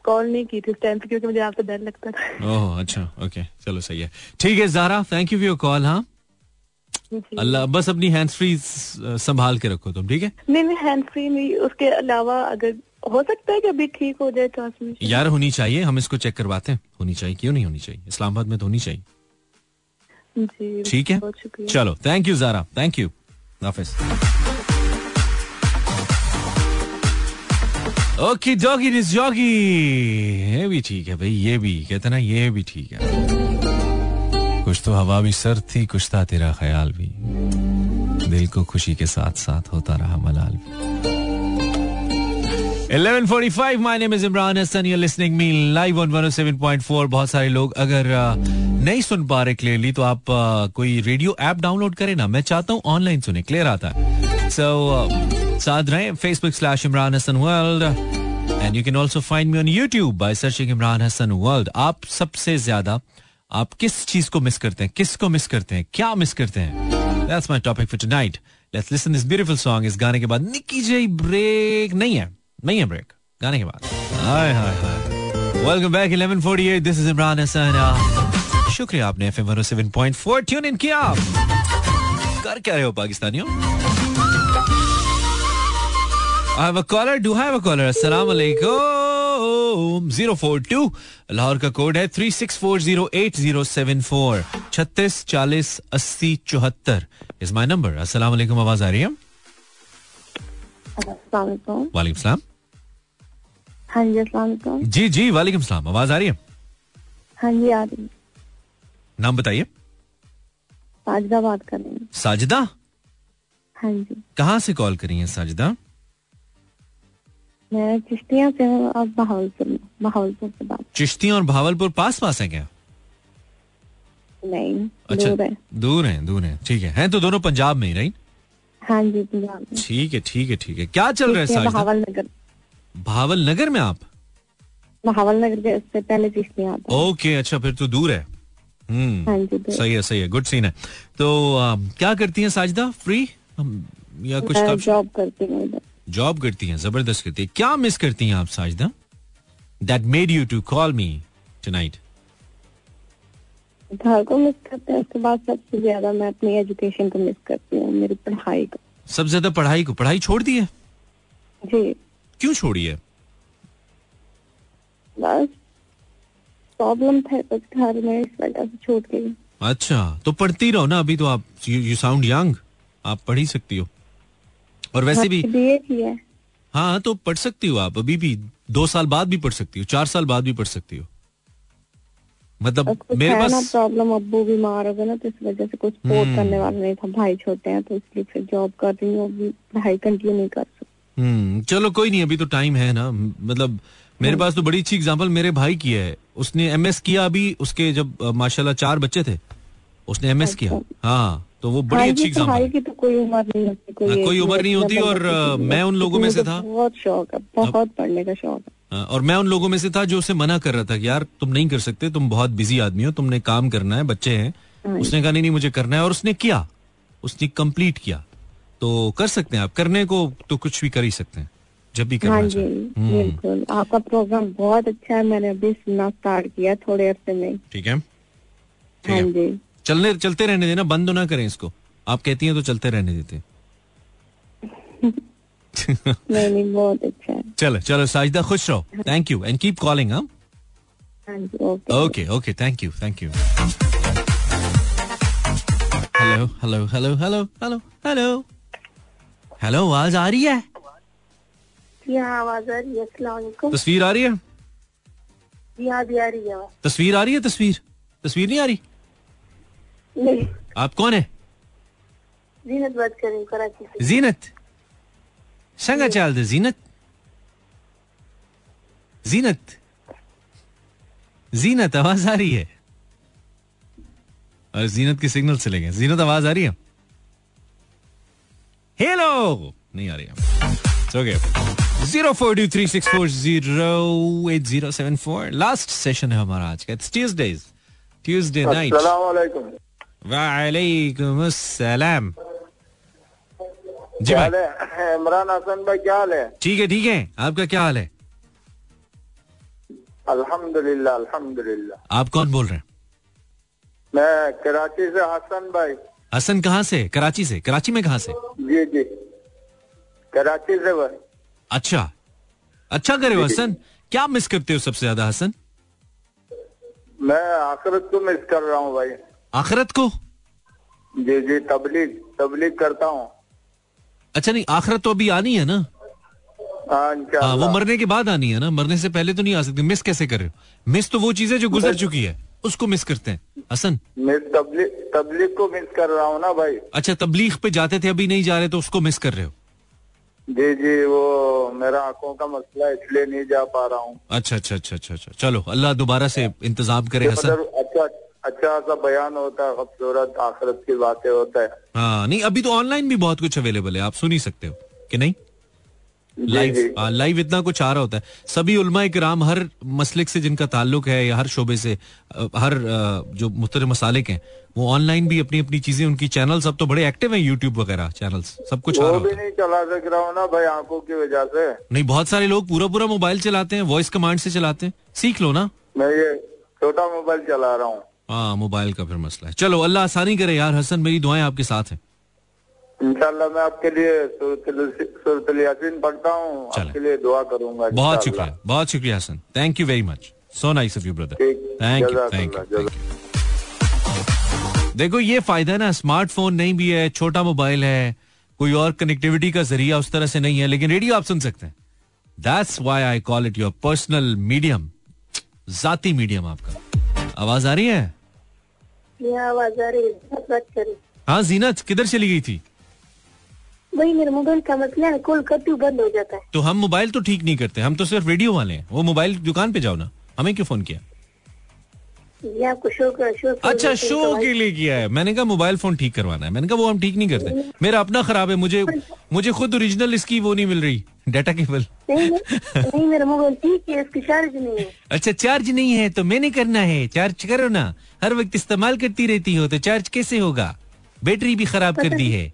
कॉल नहीं की थी उस टाइम पे क्योंकि मुझे आप पे डर लगता था। ओह अच्छा ओके चलो सही है। ठीक है Zara thank you for your call हाँ? अल्लाह बस अपनी हैंड्स फ्री संभाल के रखो तुम ठीक है? नहीं नहीं हैंड फ्री नहीं उसके अलावा अगर हो सकता है कि अभी ठीक हो जाए ट्रांसमिशन यार होनी चाहिए हम इसको चेक करवाते हैं। होनी चाहिए क्यों नहीं होनी चाहिए? इस्लामाबाद में तो होनी चाहिए। जी ठीक है? चलो thank you Zara thank you Hafiz okay doggy this जॉगी ये भी ठीक है भाई ये भी कहते ना ये भी ठीक है कुछ तो हवा भी सर्द थी कुछ था तेरा ख्याल भी दिल को खुशी के साथ साथ होता रहा मलाल भी 11:45 my name is Imran Hasan you are listening me live on 107.4 बहुत सारे लोग अगर uh, नहीं सुन पा रहे क्लियरली तो आप uh, कोई रेडियो ऐप डाउनलोड करें ना मैं चाहता हूँ ऑनलाइन सुने क्लियर आता है सो साथ रहें Facebook slash Imran Hasan world and you can also find me on YouTube by searching Imran Hasan world आप सबसे ज़्यादा, आप किस चीज़ को मिस करते हैं? किस को मिस करते हैं? क्या मिस करते हैं? That's my topic for tonight let's listen this beautiful song इस गाने के बाद निकी जे ब्रेक नहीं है। नहीं है ब्रेक गाने के बाद। Hi hi hi. Welcome back 1148 this is Imran Hasan शुक्रिया आपने एफएम 107.4 ट्यून इन किया। कर क्या रहे हो पाकिस्तानियों? I have a caller. Do I have a caller? Assalamu alaikum. 042 Lahore का कोड है three six four zero eight zero seven four छत्तीस चालीस अस्सी चौहत्तर इज़ माई नंबर अस्सलाम वालेकुम आवाज़ आ रही है वालेकुम वालेकुम सलाम हाँ जी अस्सलाम जी जी वालेकुम सलाम आवाज़ आ रही है हाँ जी आ रही हूँ। नाम बताइए। साजदा बात कर रही हूँ। साजिदा? हाँ जी। कहाँ से कॉल करी है साजिदा? मैं चिश्तिया से हूँ अब बहावलपुर बहावलपुर से बात। चिश्ती और भावलपुर पास पास है क्या? नहीं अच्छा दूर है। दूर है दूर है। ठीक है हैं तो दोनों पंजाब में ही राइट हाँ जी पंजाब में। ठीक है ठीक है ठीक है। क्या चल रहा है बहावल नगर भावल नगर में आप? बहावल नगर के पहले चिश्तिया आता ओके अच्छा फिर तो दूर है। हम्म हाँ सही है सही है गुड सीन है। तो क्या करती हैं साजिदा? फ्री या कुछ जॉब करती हूँ जॉब करती हैं ज़बरदस्त करती है। क्या मिस करती हैं आप Sajida? That made you to call me tonight घर को मिस करते हैं उसके बाद सबसे ज़्यादा मैं अपनी एजुकेशन को मिस करती हूँ मेरी पढ़ाई को। सबसे ज़्यादा पढ़ाई को पढ़ाई छोड़ दी है? जी। क्यों छोड़ी है? बस प्रॉब्लम था कुछ घर में इस वजह से छूट गई अच्छा तो पढ़ती रहो ना अभी तो आप यू साउंड यंग आप पढ़ ही सकती हो। और वैसे भी बी है। हाँ तो पढ़ सकती हो आप। अभी भी दो साल बाद भी पढ़ सकती हो चार साल बाद भी पढ़ सकती हो। मतलब मेरे है पास प्रॉब्लम अब्बू बीमार हो गए ना तो इस वजह से कुछ सपोर्ट करने वाला नहीं था। भाई छोटे हैं तो इसलिए फिर जॉब कर रही हूँ अभी पढ़ाई कंटिन्यू नहीं कर सकती। हम्म चलो कोई नहीं अभी तो टाइम है ना। मतलब मेरे पास तो बड़ी अच्छी एग्जांपल मेरे भाई की है। उसने एमएस किया अभी उसके जब माशाल्लाह चार बच्चे थे उसने एमएस किया। हाँ। तो वो बड़ी अच्छी की एग्जांपल की तो कोई उम्र नहीं होती कोई हाँ, कोई उम्र नहीं होती और, मैं उन लोगों में से था। बहुत शौक है बहुत पढ़ने का शौक है। हाँ, और मैं उन लोगों में से था जो उसे मना कर रहा था कि यार तुम नहीं कर सकते तुम बहुत बिज़ी आदमी हो तुमने काम करना है बच्चे हैं। उसने कहा नहीं नहीं मुझे करना है। और उसने किया उसने कंप्लीट किया। तो कर सकते हैं आप करने को तो कुछ भी कर ही सकते हैं जब भी हाँ करना जी चाहें। हम्म, बिल्कुल। आपका प्रोग्राम बहुत अच्छा है मैंने अभी सुनना स्टार्ट किया थोड़े अरसे में। ठीक है। ठीक हाँ है। चलने चलते रहने देना बंद ना करें इसको। आप कहती हैं तो चलते रहने देते [LAUGHS] नहीं नहीं बहुत अच्छा चलो चलो साजिदा खुश रहो। Thank you and keep calling हाँ? हाँ okay okay thank you thank you hello hello hello hello hello hello hello आवाज़ आ रही है? हाँ आवाज़ आ रही है तस्वीर आ रही है? जी हाँ आ रही है तस्वीर आ रही है तस्वीर? तस्वीर नहीं आ रही? नहीं। आप कौन है? जीनत बात कर रही हूँ कराची से। जीनत? संगा चलते जीनत। जीनत। जीनत आवाज़ आ रही है। और जीनत के सिग्नल चले गए। जीनत आवाज़ आ रही है? हेलो! नहीं आ रही है। Okay zero four two three six four zero eight zero seven four last session है हमारा आज का। इट्स ट्यूजडेज ट्यूजडे नाइट वालेकुम अस्सलाम। जी भाई। [LAUGHS] इमरान हसन भाई क्या हाल है? ठीक है ठीक है। आपका क्या हाल है? अल्हम्दुलिल्लाह अल्हम्दुलिल्लाह। आप कौन बोल रहे हैं? मैं कराची से हसन भाई। हसन कहाँ से? कराची से? कराची में कहाँ से? जी जी। कराची से भाई। अच्छा। अच्छा करे हसन। क्या मिस करते हो सबसे ज़्यादा हसन? मैं आखिरत को मिस कर रहा हूँ भाई। आखिरत को? जी जी तबलीग तबलीग करता हूँ। अच्छा नहीं आखिरत तो अभी आनी है ना? हाँ हाँ वो मरने के बाद आनी है ना? मरने से पहले तो नहीं आ सकती। मिस कैसे कर रहे हो? मिस तो वो चीज़ है जो गुजर चुकी है। उसको मिस करते हैं। हसन? मैं तबलीग तबलीग को मिस कर रहा हूँ ना भाई। अच्छा तबलीग पे जाते थे अभी नहीं जा रहे तो उसको मिस कर रहे हो? जी जी वो मेरा आँखों का मसला इसलिए नहीं जा पा रहा हूँ। अच्छा अच्छा अच्छा अच्छा अच्छा। चलो अल्लाह दोबारा से इंतज़ाम करे हसन। मतलब अच्छा अच्छा सा बयान होता है खूबसूरत आखिरत की बातें होता है। हाँ नहीं अभी तो ऑनलाइन भी बहुत कुछ अवेलेबल है आप सुन ही सकते हो कि नहीं? लाइव हाँ, लाइव इतना कुछ आ रहा होता है। सभी उलमा कराम हर मसलिक से जिनका ताल्लुक है या हर शोबे से हर जो मुख्तर मसालिक हैं वो ऑनलाइन भी अपनी अपनी चीज़ें उनकी चैनल सब तो बड़े एक्टिव हैं यूट्यूब वगैरह चैनल्स सब कुछ आ रहा भी होता है। नहीं चला सक रहा हूँ ना भाई आँखों की वजह से। नहीं बहुत सारे लोग पूरा पूरा मोबाइल चलाते हैं वॉइस कमांड से चलाते हैं सीख लो ना। मैं ये छोटा मोबाइल चला रहा हूँ। हाँ मोबाइल का फिर मसला है। चलो अल्लाह आसानी करे यार। हसन मेरी दुआएँ आपके साथ हैं। इंशाल्लाह मैं आपके लिए सूरतुल यासीन पढ़ता हूँ। आपके लिए दुआ करूँगा बहुत शुक्रिया बहुत शुक्रिया Hasan. Thank you very much so nice of you brother thank you thank you thank you देखो ये फ़ायदा है ना स्मार्टफ़ोन नहीं भी है छोटा मोबाइल है कोई और कनेक्टिविटी का ज़रिया उस तरह से नहीं है लेकिन रेडियो आप सुन सकते हैं। That's why I call it your personal medium जाती मीडियम आपका। आवाज़ आ रही है? ये आवाज़ आ रही है बात करें। हाँ जीनत किधर चली गई थी? वही मेरे मोबाइल का मसला है कॉल करती हूँ बंद हो जाता है। तो हम मोबाइल तो ठीक नहीं करते हम तो सिर्फ़ रेडियो वाले हैं। वो मोबाइल दुकान पे जाओ ना हमें क्यों फ़ोन किया? आपको शो का शो अच्छा शो के लिए किया है। मैंने कहा मोबाइल फ़ोन ठीक करवाना है। मैंने कहा वो हम ठीक नहीं करते। मेरा अपना खराब है मुझे मुझे खुद ओरिजिनल इसकी वो नहीं मिल रही डाटा केबल नहीं नहीं, मेरा मोबाइल ठीक है इसकी चार्ज नहीं है। अच्छा चार्ज नहीं है तो मैंने करना है चार्ज करो ना। हर वक्त इस्तेमाल करती रहती हो तो चार्ज कैसे होगा? बैटरी भी खराब कर दी है।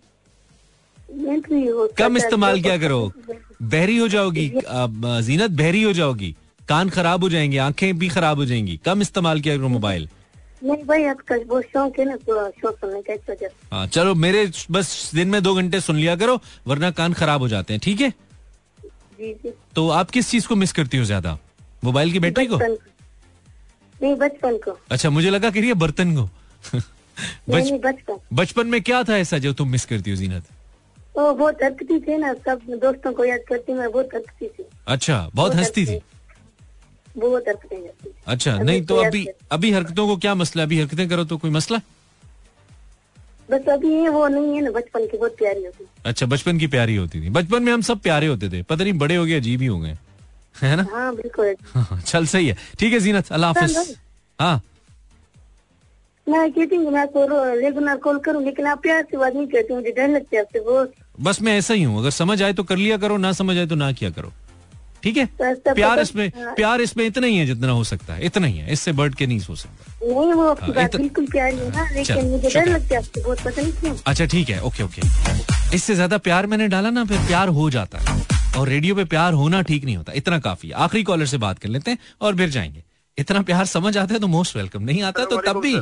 कम इस्तेमाल क्या करो? बहरी हो जाओगी जीनत बहरी हो जाओगी। कान खराब हो जाएँगे आँखें भी खराब हो जाएँगी। कम इस्तेमाल किया करो मोबाइल नहीं भाई बहुत शौक है ना सुनने का हाँ चलो मेरे बस दिन में दो घंटे सुन लिया करो वरना कान खराब हो जाते हैं ठीक है? जी जी। तो आप किस चीज़ को मिस करती हो ज़्यादा? मोबाइल की बैटरी को? नहीं बचपन को। अच्छा मुझे लगा कि ये बर्तन को। बचपन। बचपन में क्या था ऐसा जो तुम मिस करती हो जीनत? वो बहुत हरकती थी ना सब दोस्तों को याद करती मैं बहुत हरकती थी। अच्छा बहुत हंसती थी? बहुत हरकतें अच्छा नहीं तो अभी अभी हरकतों को क्या मसला अभी हरकतें करो तो कोई मसला? बस अभी ये वो नहीं है ना बचपन की बहुत प्यारी होती अच्छा बचपन की प्यारी होती थी। बचपन में हम सब प्यारे होते थे पता नहीं बड़े हो गए अजीब ही हो गए। है ना? हाँ बिल्कुल। [LAUGHS] चल सही है। ठीक है जीनत अल्लाह हाफिज। हाँ। मैं कहती हूँ मैं रेगुलर कॉल करूँ लेकिन आप प्यार से बात नहीं करती मुझे डर लगता है आपसे बहुत। बस मैं ऐसा ही हूँ अगर समझ आए तो कर लिया करो ना समझ आए तो ना किया करो। ठीक है? तो प्यार इसमें हाँ। प्यार इसमें इतना ही है जितना हो सकता है इतना ही है इससे बढ़ के नहीं हो सकता। नहीं वो आपकी हाँ, बात बिल्कुल प्यारी है ना लेकिन मुझे डर लगता है आपसे बहुत पता अच्छा ठीक है ओके ओके। इससे ज़्यादा प्यार मैंने डाला ना फिर प्यार हो जाता है। और रेडियो पे प्यार होना ठीक नहीं होता। इतना काफ़ी है। आखिरी कॉलर से बात कर लेते हैं और फिर जाएँगे। इतना प्यार समझ आता है तो मोस्ट वेलकम नहीं आता तो तब भी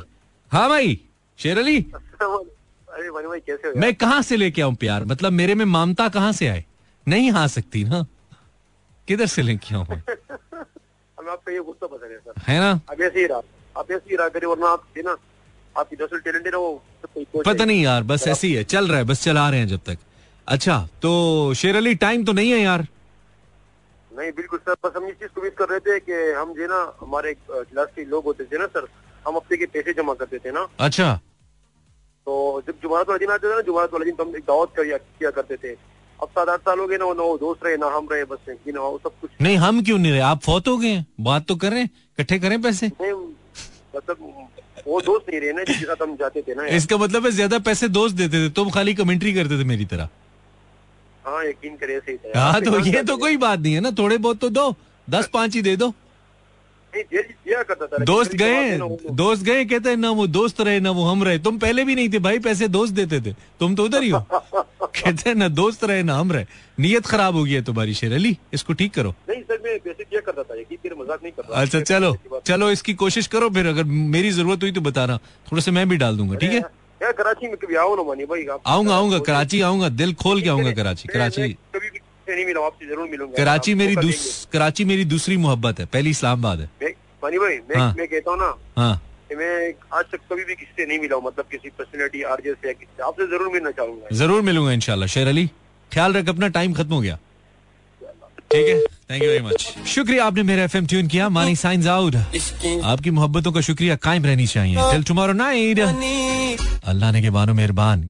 हाँ भाई शेर अली मैं कहाँ से लेके आऊँ प्यार? मतलब मेरे में ममता कहाँ से आए? नहीं आ सकती ना। किधर से लेके आऊँ मैं? [LAUGHS] आपका ये गुस्सा पसंद है सर। है ना? आप ऐसे ही रहा। आप ऐसे ही रहा करिए वरना आप ना आपकी दरअसल टैलेंट है ना वो कोई कोच पता नहीं यार बस ऐसे ही है। चल रहा है बस चला रहे हैं जब तक। अच्छा तो शेर अली टाइम तो नहीं है यार। नहीं बिल्कुल सर बस हम इस चीज़ को मिस कर रहे थे कि हम जो ना हमारे क्लास के लोग होते थे ना सर हम हफ़्ते के पैसे जमा करते थे ना। अच्छा। तो जब जुमारत वाला दिन आता था ना जुमारत वाला दिन तो हम एक दावत किया किया करते थे। अब सात आठ साल हो गए ना वो ना वो दोस्त रहे ना हम रहे बस कि ना वो सब कुछ। नहीं हम क्यों नहीं रहे? आप फौत हो गए बात तो कर हैं इकट्ठे करें पैसे। मतलब वो दोस्त नहीं रहे ना जिसके साथ हम जाते थे ना इसका मतलब है ज़्यादा पैसे दोस्त देते थे तुम खाली कमेंट्री करते थे मेरी तरह। हाँ यकीन करे ऐसे ही हाँ तो ये तो कोई बात नहीं है ना थोड़े बहुत तो दो। दस पाँच ही दे दो। करता दोस्त गए दोस्त गए कहते हैं ना वो दोस्त रहे ना वो हम रहे। तुम पहले भी नहीं थे भाई पैसे दोस्त देते थे। तुम तो उधर ही हो। [LAUGHS] कहते हैं ना दोस्त रहे ना हम रहे। नियत खराब हो गई है तुम्हारी शेर अली। इसको ठीक करो। नहीं सर मैं पैसे दिया करता था यकीन तेरे मज़ाक नहीं कर रहा अच्छा चलो चलो इसकी कोशिश करो फिर अगर मेरी ज़रूरत हुई तो बताना। थोड़े से मैं भी डाल दूँगा ठीक है? यार कराची में कभी आओ ना मानी भाई आऊँगा आऊँगा कराची आऊँगा दिल खोल के आऊँगा कराची कराची। कभी भी नहीं मिला आपसे ज़रूर मिलूँगा कराची मेरी कराची मेरी दूसरी मोहब्बत है पहली इस्लामाबाद है। मानी भाई मैं हाँ। मैं कहता हूँ ना हाँ। मैं आज तक कभी भी किसी से नहीं मिला हूँ मतलब किसी पर्सनैलिटी आरजे से आपसे ज़रूर मिलना चाहूँगा। ज़रूर मिलूँगा इंशाल्लाह। शेर अली ख्याल रख अपना टाइम खत्म हो गया। ठीक है? थैंक यू वेरी मच शुक्रिया आपने मेरा एफएम ट्यून किया। मानी साइंस आउट आपकी मोहब्बतों का शुक्रिया कायम रहनी चाहिए। टिल टुमारो नाइट अल्लाह ने के बानो मेहरबान।